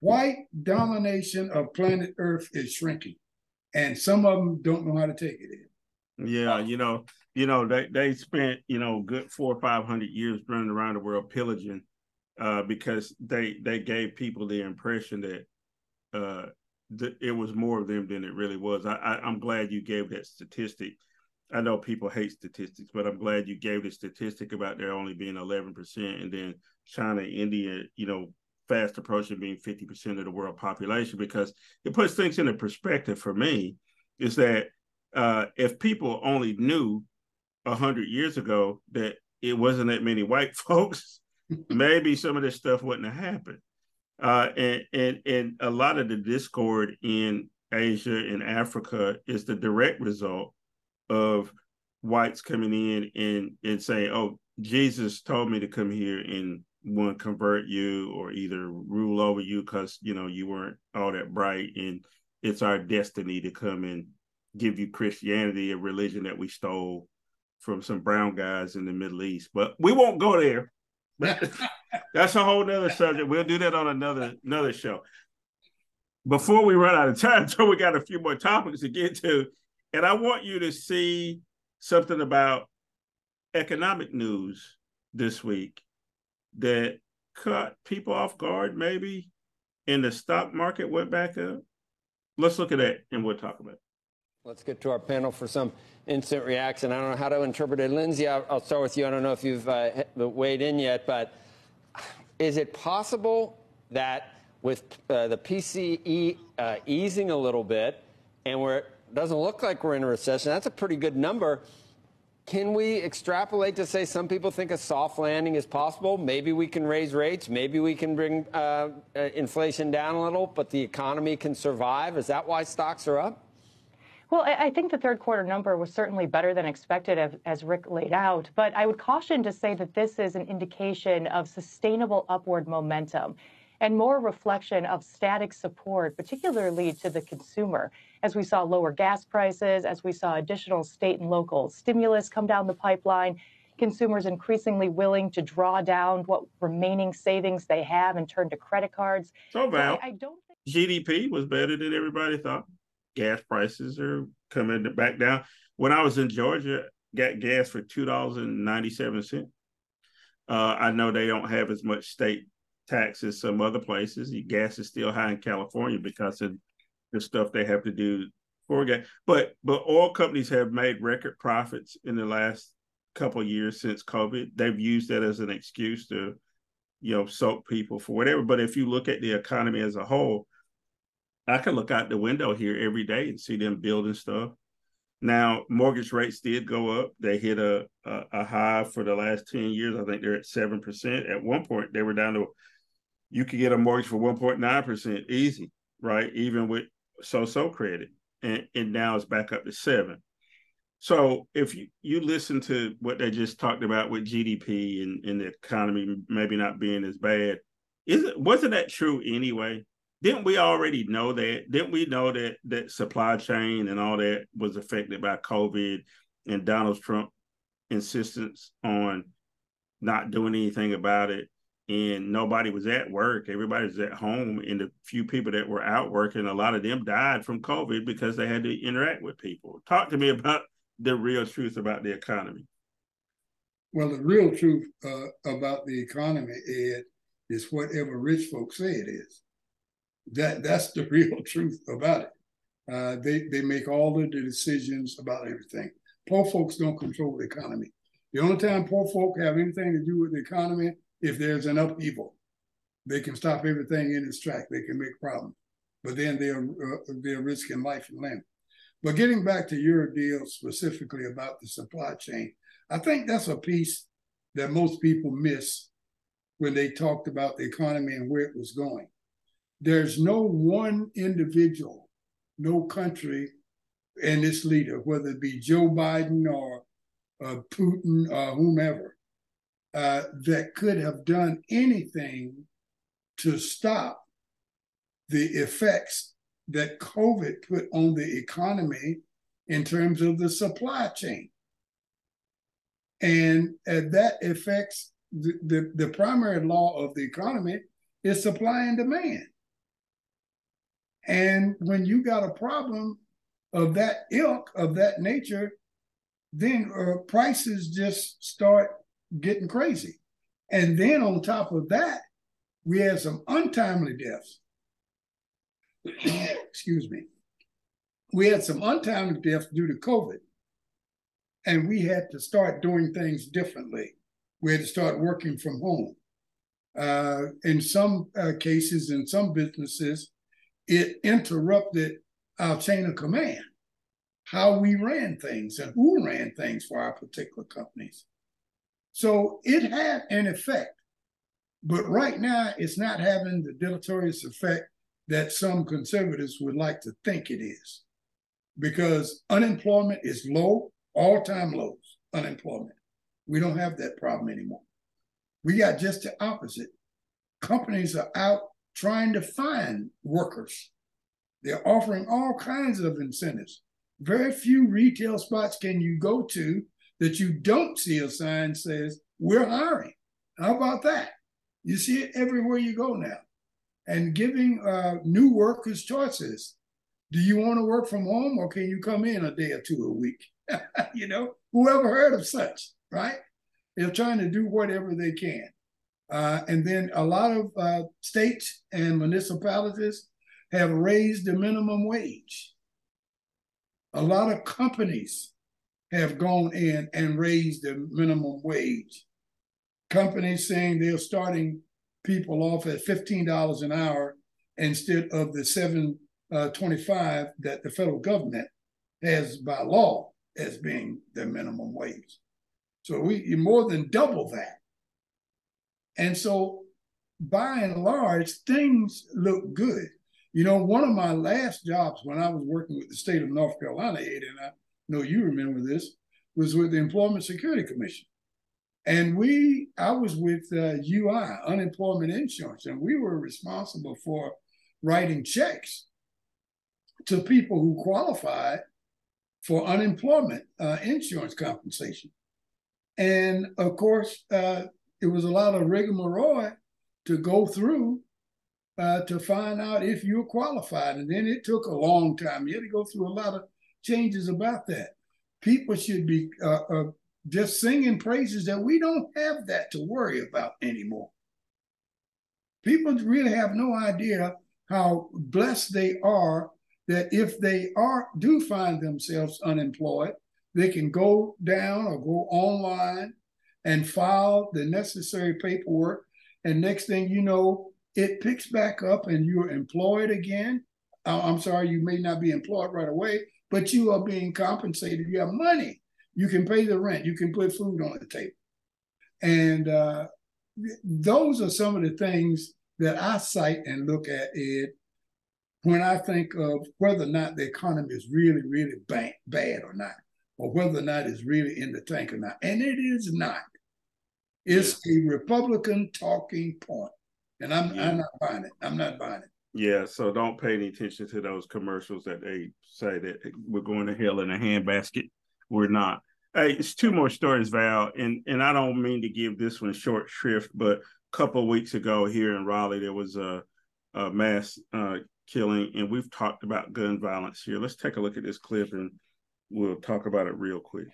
S3: White domination of planet Earth is shrinking, and some of them don't know how to take it in.
S2: Yeah, you know, you know they they spent you know good four or five hundred years running around the world pillaging, uh, because they they gave people the impression that uh, th- it was more of them than it really was. I, I I'm glad you gave that statistic I know people hate statistics, but I'm glad you gave the statistic about there only being 11%, and then China, India, you know, fast approaching being 50% of the world population, because it puts things into perspective for me. Is that uh, if people only knew a 100 years ago that it wasn't that many white folks, maybe some of this stuff wouldn't have happened. Uh, and and and a lot of the discord in Asia and Africa is the direct result of whites coming in and and saying, "Oh, Jesus told me to come here and want to convert you or either rule over you because you know you weren't all that bright, and it's our destiny to come and give you Christianity, a religion that we stole from some brown guys in the Middle East. But we won't go there. That's a whole nother subject. We'll do that on another another show. Before we run out of time, so we got a few more topics to get to, and I want you to see something about economic news this week that caught people off guard, maybe, and the stock market went back up. Let's look at that and we'll talk about it.
S25: Let's get to our panel for some instant reaction. I don't know how to interpret it. Lindsay, I'll, start with you. I don't know if you've uh, weighed in yet, but is it possible that with uh, the PCE uh, easing a little bit and where it doesn't look like we're in a recession, that's a pretty good number. Can we extrapolate to say some people think a soft landing is possible? Maybe we can raise rates. Maybe we can bring uh, uh inflation down a little, but the economy can survive. Is that why stocks are up?
S26: Well, I think the third quarter number was certainly better than expected, as, Rick laid out. But I would caution to say that this is an indication of sustainable upward momentum and more reflection of static support, particularly to the consumer, as we saw lower gas prices, as we saw additional state and local stimulus come down the pipeline, consumers increasingly willing to draw down what remaining savings they have and turn to credit cards.
S2: So, Val, so I, I don't think GDP was better than everybody thought gas prices are coming back down. When I was in Georgia, got gas for two dollars and ninety seven cent. Uh, I know they don't have as much state tax as some other places. Gas is still high in California because of the stuff they have to do for gas. But but oil companies have made record profits in the last couple years since COVID. They've used that as an excuse to, you know, soak people for whatever. But if you look at the economy as a whole, I can look out the window here every day and see them building stuff. Now, mortgage rates did go up. They hit a, a, a high for the last 10 years. I think they're at 7%. At one point, they were down to, you could get a mortgage for 1.9% easy, right? Even with so so credit. And, and now it's back up to seven. So if you, you listen to what they just talked about with GDP and, and the economy maybe not being as bad, is it wasn't that true anyway? Didn't we already know that? Didn't we know that that supply chain and all that was affected by COVID and Donald Trump insistence on not doing anything about it? And nobody was at work. Everybody was at home. And the few people that were out working, a lot of them died from COVID because they had to interact with people. Talk to me about the real truth about the economy.
S3: Well, the real truth uh, about the economy, Ed, is whatever rich folks say it is. That that's the real truth about it. Uh, they they make all of the decisions about everything. Poor folks don't control the economy. The only time poor folk have anything to do with the economy if there's an upheaval. They can stop everything in its track. They can make problems, but then they're uh, they're risking life and limb. But getting back to your deal specifically about the supply chain, I think that's a piece that most people miss when they talked about the economy and where it was going there's no one individual, no country, and its leader, whether it be Joe Biden or uh, Putin or whomever, uh, that could have done anything to stop the effects that COVID put on the economy in terms of the supply chain. And uh, that affects the, the, the primary law of the economy is supply and demand. And when you got a problem of that ilk, of that nature, then uh, prices just start getting crazy. And then on top of that, we had some untimely deaths. Excuse me. We had some untimely deaths due to COVID. And we had to start doing things differently. We had to start working from home. Uh, in some uh, cases, in some businesses, it interrupted our chain of command, how we ran things and who ran things for our particular companies. So it had an effect. But right now, it's not having the deleterious effect that some conservatives would like to think it is. Because unemployment is low, all time lows, unemployment. We don't have that problem anymore. We got just the opposite. Companies are out trying to find workers. They're offering all kinds of incentives. Very few retail spots can you go to that you don't see a sign says we're hiring. How about that? You see it everywhere you go now. And giving uh, new workers choices. Do you want to work from home or can you come in a day or two a week? you know, whoever heard of such, right? They're trying to do whatever they can. Uh, and then a lot of uh, states and municipalities have raised the minimum wage. A lot of companies have gone in and raised the minimum wage. Companies saying they're starting people off at $15 an hour instead of the 725 uh, that the federal government has by law as being the minimum wage. So we more than double that. And so by and large, things look good. You know, one of my last jobs when I was working with the state of North Carolina, Ed, and I know you remember this, was with the Employment Security Commission. And we, I was with uh, UI, Unemployment Insurance, and we were responsible for writing checks to people who qualified for unemployment uh, insurance compensation. And of course, uh, it was a lot of rigmarole to go through uh, to find out if you're qualified. And then it took a long time. You had to go through a lot of changes about that. People should be uh, uh, just singing praises that we don't have that to worry about anymore. People really have no idea how blessed they are that if they are do find themselves unemployed, they can go down or go online and file the necessary paperwork. And next thing you know, it picks back up and you're employed again. Uh, I'm sorry, you may not be employed right away, but you are being compensated. You have money. You can pay the rent. You can put food on the table. And uh, those are some of the things that I cite and look at, Ed, when I think of whether or not the economy is really, really bad, bad or not, or whether or not it's really in the tank or not. And it is not. It's a Republican talking point. And I'm yeah. I'm not buying it. I'm not buying it.
S2: Yeah, so don't pay any attention to those commercials that they say that we're going to hell in a handbasket. We're not. Hey, it's two more stories, Val, and and I don't mean to give this one short shrift, but a couple of weeks ago here in Raleigh, there was a, a mass uh, killing, and we've talked about gun violence here. Let's take a look at this clip, and we'll talk about it real quick.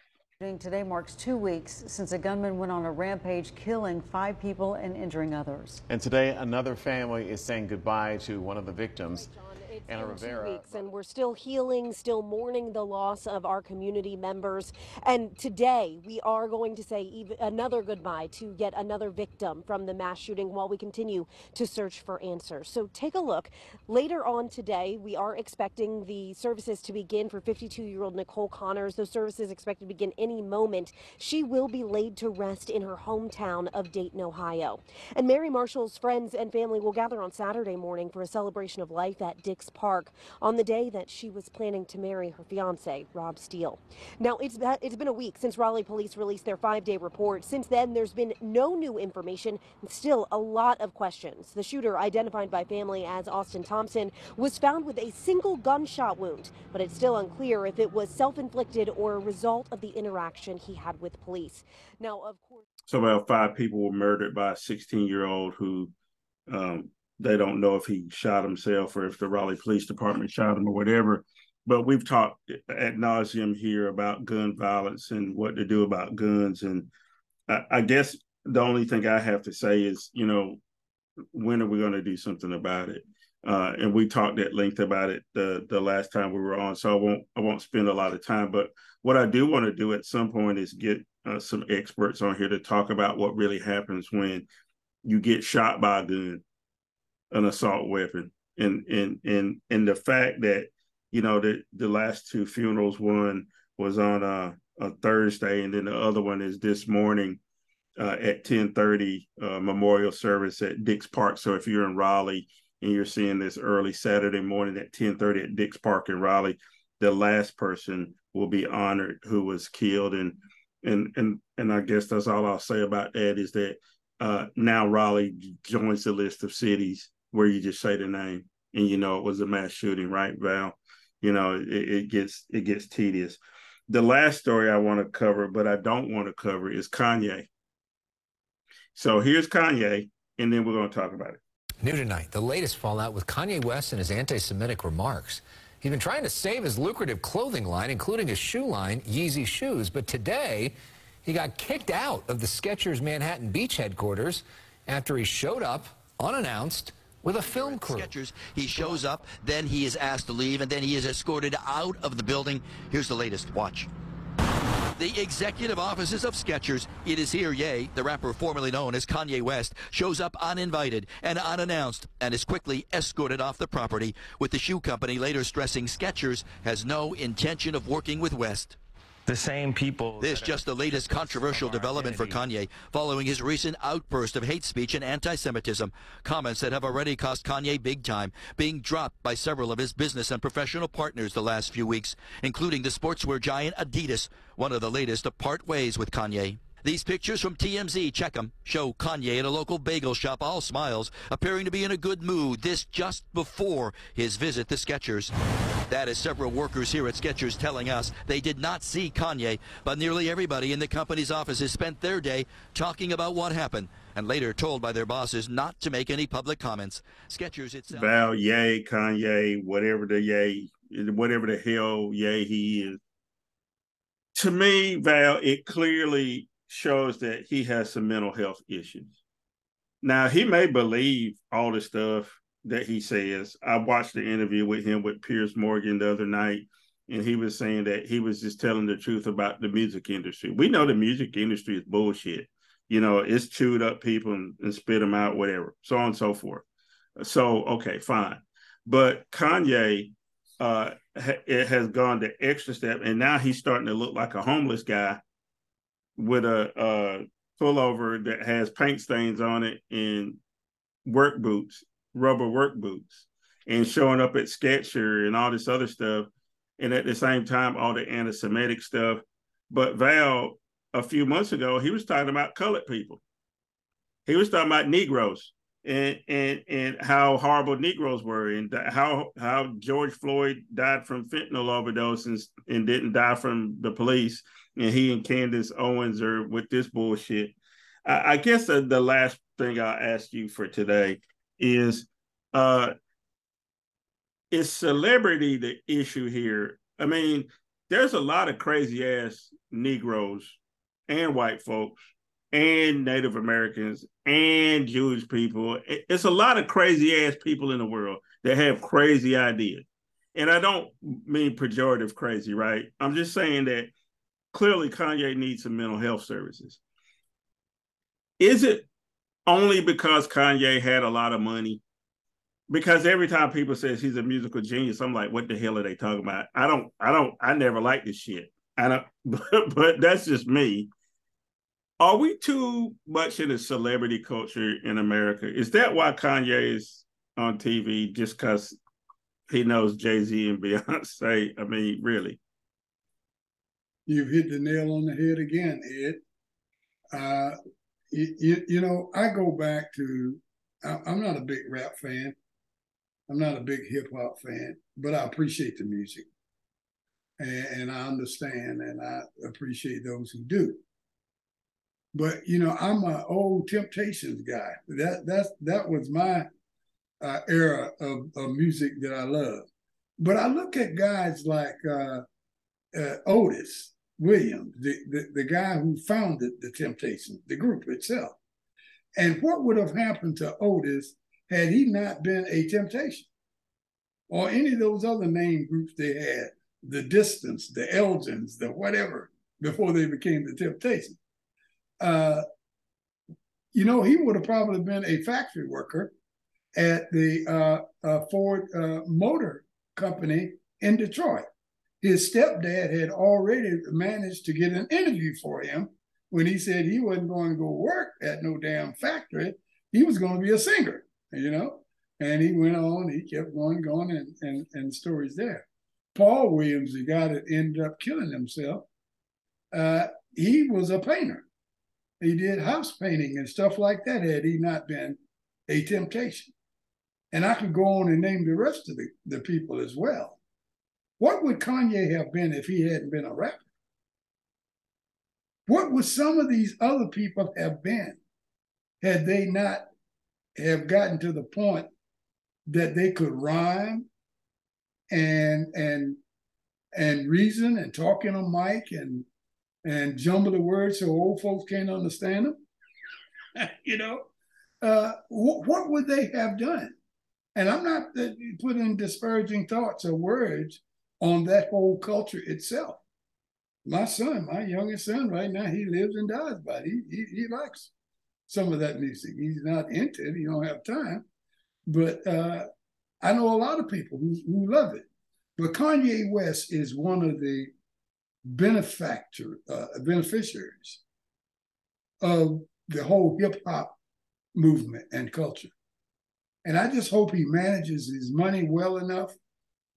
S27: Today marks two weeks since a gunman went on a rampage, killing five people and injuring others.
S28: And today, another family is saying goodbye to one of the victims.
S29: It's Anna Rivera. Weeks, and we're still healing, still mourning the loss of our community members. And today, we are going to say even another goodbye to yet another victim from the mass shooting while we continue to search for answers. So take a look. Later on today, we are expecting the services to begin for 52-year-old Nicole Connors. Those services expected to begin any moment. She will be laid to rest in her hometown of Dayton, Ohio. And Mary Marshall's friends and family will gather on Saturday morning for a celebration of life at Park on the day that she was planning to marry her fiance, Rob Steele. Now, it's, it's been a week since Raleigh police released their five day report. Since then, there's been no new information and still a lot of questions. The shooter, identified by family as Austin Thompson, was found with a single gunshot wound, but it's still unclear if it was self inflicted or a result of the interaction he had with police. Now, of course.
S2: So, about five people were murdered by a 16 year old who um, they don't know if he shot himself or if the Raleigh Police Department shot him or whatever. But we've talked at nauseum here about gun violence and what to do about guns. And I, I guess the only thing I have to say is, you know, when are we going to do something about it? Uh, and we talked at length about it the the last time we were on, so I won't I won't spend a lot of time. But what I do want to do at some point is get uh, some experts on here to talk about what really happens when you get shot by a gun an assault weapon. And and and and the fact that you know the the last two funerals, one was on a, a Thursday, and then the other one is this morning. uh, at 10:30 uh, memorial service at Dix Park. So if you're in Raleigh and you're seeing this early Saturday morning at 10:30 at Dix Park in Raleigh, the last person will be honored who was killed and and and and I guess that's all I'll say about that is that uh, now Raleigh joins the list of cities where you just say the name and you know it was a mass shooting, right, Val? You know, it, it gets it gets tedious. The last story I want to cover, but I don't want to cover, is Kanye. So here's Kanye, and then we're going to talk about it.
S30: New tonight, the latest fallout with Kanye West and his anti Semitic remarks. He's been trying to save his lucrative clothing line, including his shoe line, Yeezy Shoes, but today he got kicked out of the Skechers Manhattan Beach headquarters after he showed up unannounced with a film crew.
S31: Skechers, he shows up, then he is asked to leave, and then he is escorted out of the building. Here's the latest. Watch. The executive offices of Skechers, it is here Ye, the rapper formerly known as Kanye West, shows up uninvited and unannounced and is quickly escorted off the property, with the shoe company later stressing Skechers has no intention of working with West
S32: the same people.
S31: This just the latest controversial development for Kanye following his recent outburst of hate speech and anti-Semitism. Comments that have already cost Kanye big time, being dropped by several of his business and professional partners the last few weeks, including the sportswear giant Adidas, one of the latest to part ways with Kanye. These pictures from TMZ, check them, show Kanye at a local bagel shop, all smiles, appearing to be in a good mood. This just before his visit to Skechers. That is several workers here at Skechers telling us they did not see Kanye, but nearly everybody in the company's offices spent their day talking about what happened and later told by their bosses not to make any public comments. Skechers itself.
S2: Val, yay, Kanye, whatever the yay, whatever the hell yay he is. To me, Val, it clearly shows that he has some mental health issues. Now, he may believe all the stuff that he says. I watched the interview with him with Piers Morgan the other night, and he was saying that he was just telling the truth about the music industry. We know the music industry is bullshit. You know, it's chewed up people and, and spit them out, whatever, so on and so forth. So, okay, fine. But Kanye, uh, it has gone the extra step, and now he's starting to look like a homeless guy with a, a pullover that has paint stains on it and work boots, rubber work boots, and showing up at Sketcher and all this other stuff. And at the same time, all the anti Semitic stuff. But Val, a few months ago, he was talking about colored people. He was talking about Negroes and and and how horrible Negroes were, and how how George Floyd died from fentanyl overdose and, and didn't die from the police, and he and Candace Owens are with this bullshit. I, I guess the, the last thing I'll ask you for today is, uh, is celebrity the issue here? I mean, there's a lot of crazy ass Negroes and white folks and Native Americans and Jewish people. It's a lot of crazy ass people in the world that have crazy ideas. And I don't mean pejorative crazy, right? I'm just saying that clearly Kanye needs some mental health services. Is it only because Kanye had a lot of money? Because every time people says he's a musical genius, I'm like, what the hell are they talking about? I don't, I don't, I never like this shit. I don't, but, but that's just me are we too much in a celebrity culture in America? Is that why Kanye is on TV just because he knows Jay Z and Beyonce? I mean, really?
S3: You've hit the nail on the head again, Ed. Uh, you, you know, I go back to, I'm not a big rap fan. I'm not a big hip hop fan, but I appreciate the music. And, and I understand and I appreciate those who do. But you know, I'm an old Temptations guy. That that's that was my uh, era of, of music that I love. But I look at guys like uh, uh, Otis Williams, the, the the guy who founded the Temptations, the group itself. And what would have happened to Otis had he not been a Temptation, or any of those other name groups they had, the Distants, the Elgins, the whatever, before they became the Temptations? uh, you know, he would have probably been a factory worker at the uh, uh, Ford uh, Motor Company in Detroit. His stepdad had already managed to get an interview for him when he said he wasn't going to go work at no damn factory. He was going to be a singer, you know. And he went on, he kept going, going, and, and, and stories there. Paul Williams, the guy that ended up killing himself, uh, he was a painter. He did house painting and stuff like that had he not been a temptation. And I could go on and name the rest of the, the people as well. What would Kanye have been if he hadn't been a rapper? What would some of these other people have been had they not have gotten to the point that they could rhyme and and and reason and talk in a mic and and jumble the words so old folks can't understand them. you know, uh, wh- what would they have done? And I'm not uh, putting disparaging thoughts or words on that whole culture itself. My son, my youngest son, right now, he lives and dies by it. He, he, he likes some of that music. He's not into it. He don't have time. But uh, I know a lot of people who, who love it. But Kanye West is one of the benefactor uh, beneficiaries of the whole hip hop movement and culture. And I just hope he manages his money well enough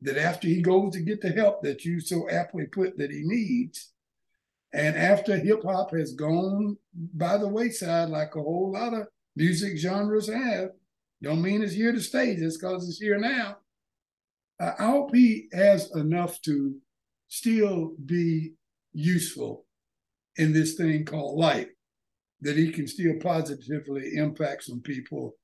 S3: that after he goes to get the help that you so aptly put that he needs, and after hip hop has gone by the wayside, like a whole lot of music genres have, don't mean it's here to stay just because it's here now. Uh, I hope he has enough to still be useful in this thing called life, that he can still positively impact some people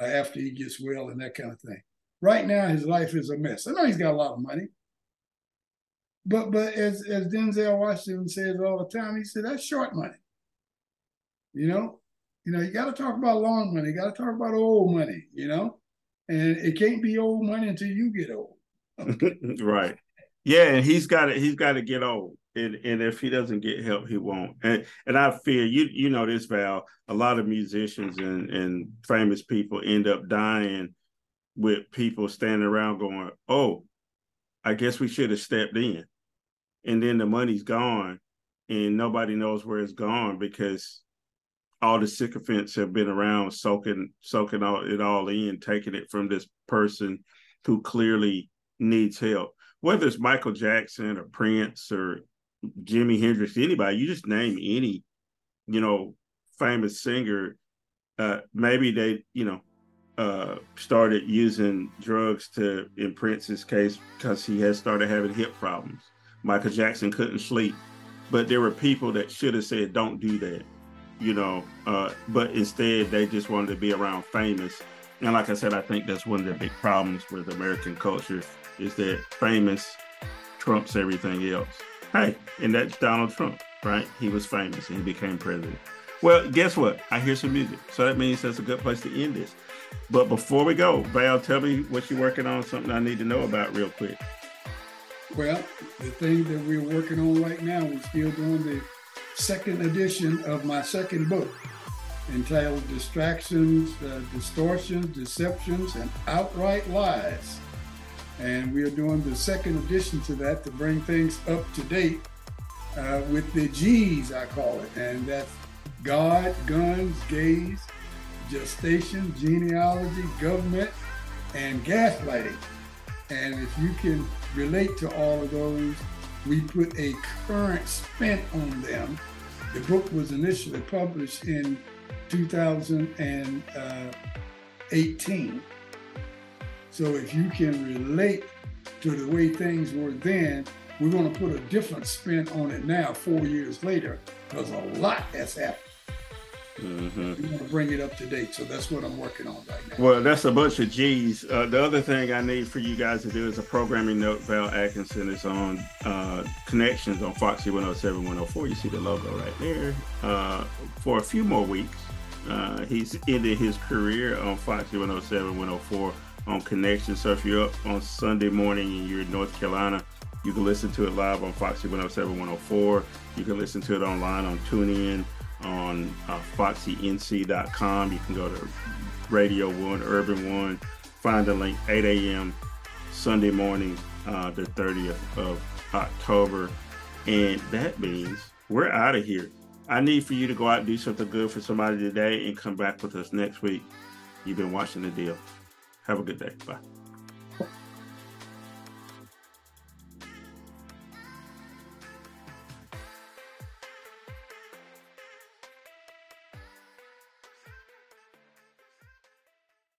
S3: uh, after he gets well and that kind of thing. Right now, his life is a mess. I know he's got a lot of money, but but as as Denzel Washington says all the time, he said that's short money. You know, you know, you got to talk about long money. You got to talk about old money. You know, and it can't be old money until you get old.
S2: right. Yeah, and he's got to he's got to get old, and and if he doesn't get help, he won't. And and I fear you you know this Val. A lot of musicians and and famous people end up dying with people standing around going, "Oh, I guess we should have stepped in," and then the money's gone, and nobody knows where it's gone because all the sycophants have been around soaking soaking all, it all in, taking it from this person who clearly needs help whether it's Michael Jackson or Prince or Jimi Hendrix, anybody, you just name any, you know, famous singer. Uh, maybe they, you know, uh, started using drugs to, in Prince's case, because he had started having hip problems. Michael Jackson couldn't sleep, but there were people that should have said, "Don't do that," you know. Uh, but instead, they just wanted to be around famous. And like I said, I think that's one of the big problems with American culture is that famous trumps everything else. Hey, and that's Donald Trump, right? He was famous and he became president. Well, guess what? I hear some music. So that means that's a good place to end this. But before we go, Val, tell me what you're working on, something I need to know about real quick.
S3: Well, the thing that we're working on right now, we're still doing the second edition of my second book entitled Distractions, uh, Distortions, Deceptions, and Outright Lies and we are doing the second edition to that to bring things up to date uh, with the G's, I call it. And that's God, guns, gays, gestation, genealogy, government, and gaslighting. And if you can relate to all of those, we put a current spin on them. The book was initially published in 2018. So if you can relate to the way things were then, we're going to put a different spin on it now, four years later, because a lot has happened. Mm-hmm. We want to bring it up to date, so that's what I'm working on right now.
S2: Well, that's a bunch of G's. Uh, the other thing I need for you guys to do is a programming note. Val Atkinson is on uh, connections on Foxy 107, 104. You see the logo right there. Uh, for a few more weeks, uh, he's ended his career on Foxy 107, 104 on Connections. So if you're up on Sunday morning and you're in North Carolina, you can listen to it live on Foxy 107, 104. You can listen to it online on TuneIn, on uh, foxync.com. You can go to Radio One, Urban One, find the link 8 a.m. Sunday morning, uh, the 30th of October. And that means we're out of here. I need for you to go out and do something good for somebody today and come back with us next week. You've been watching the deal. Have a good day. Bye.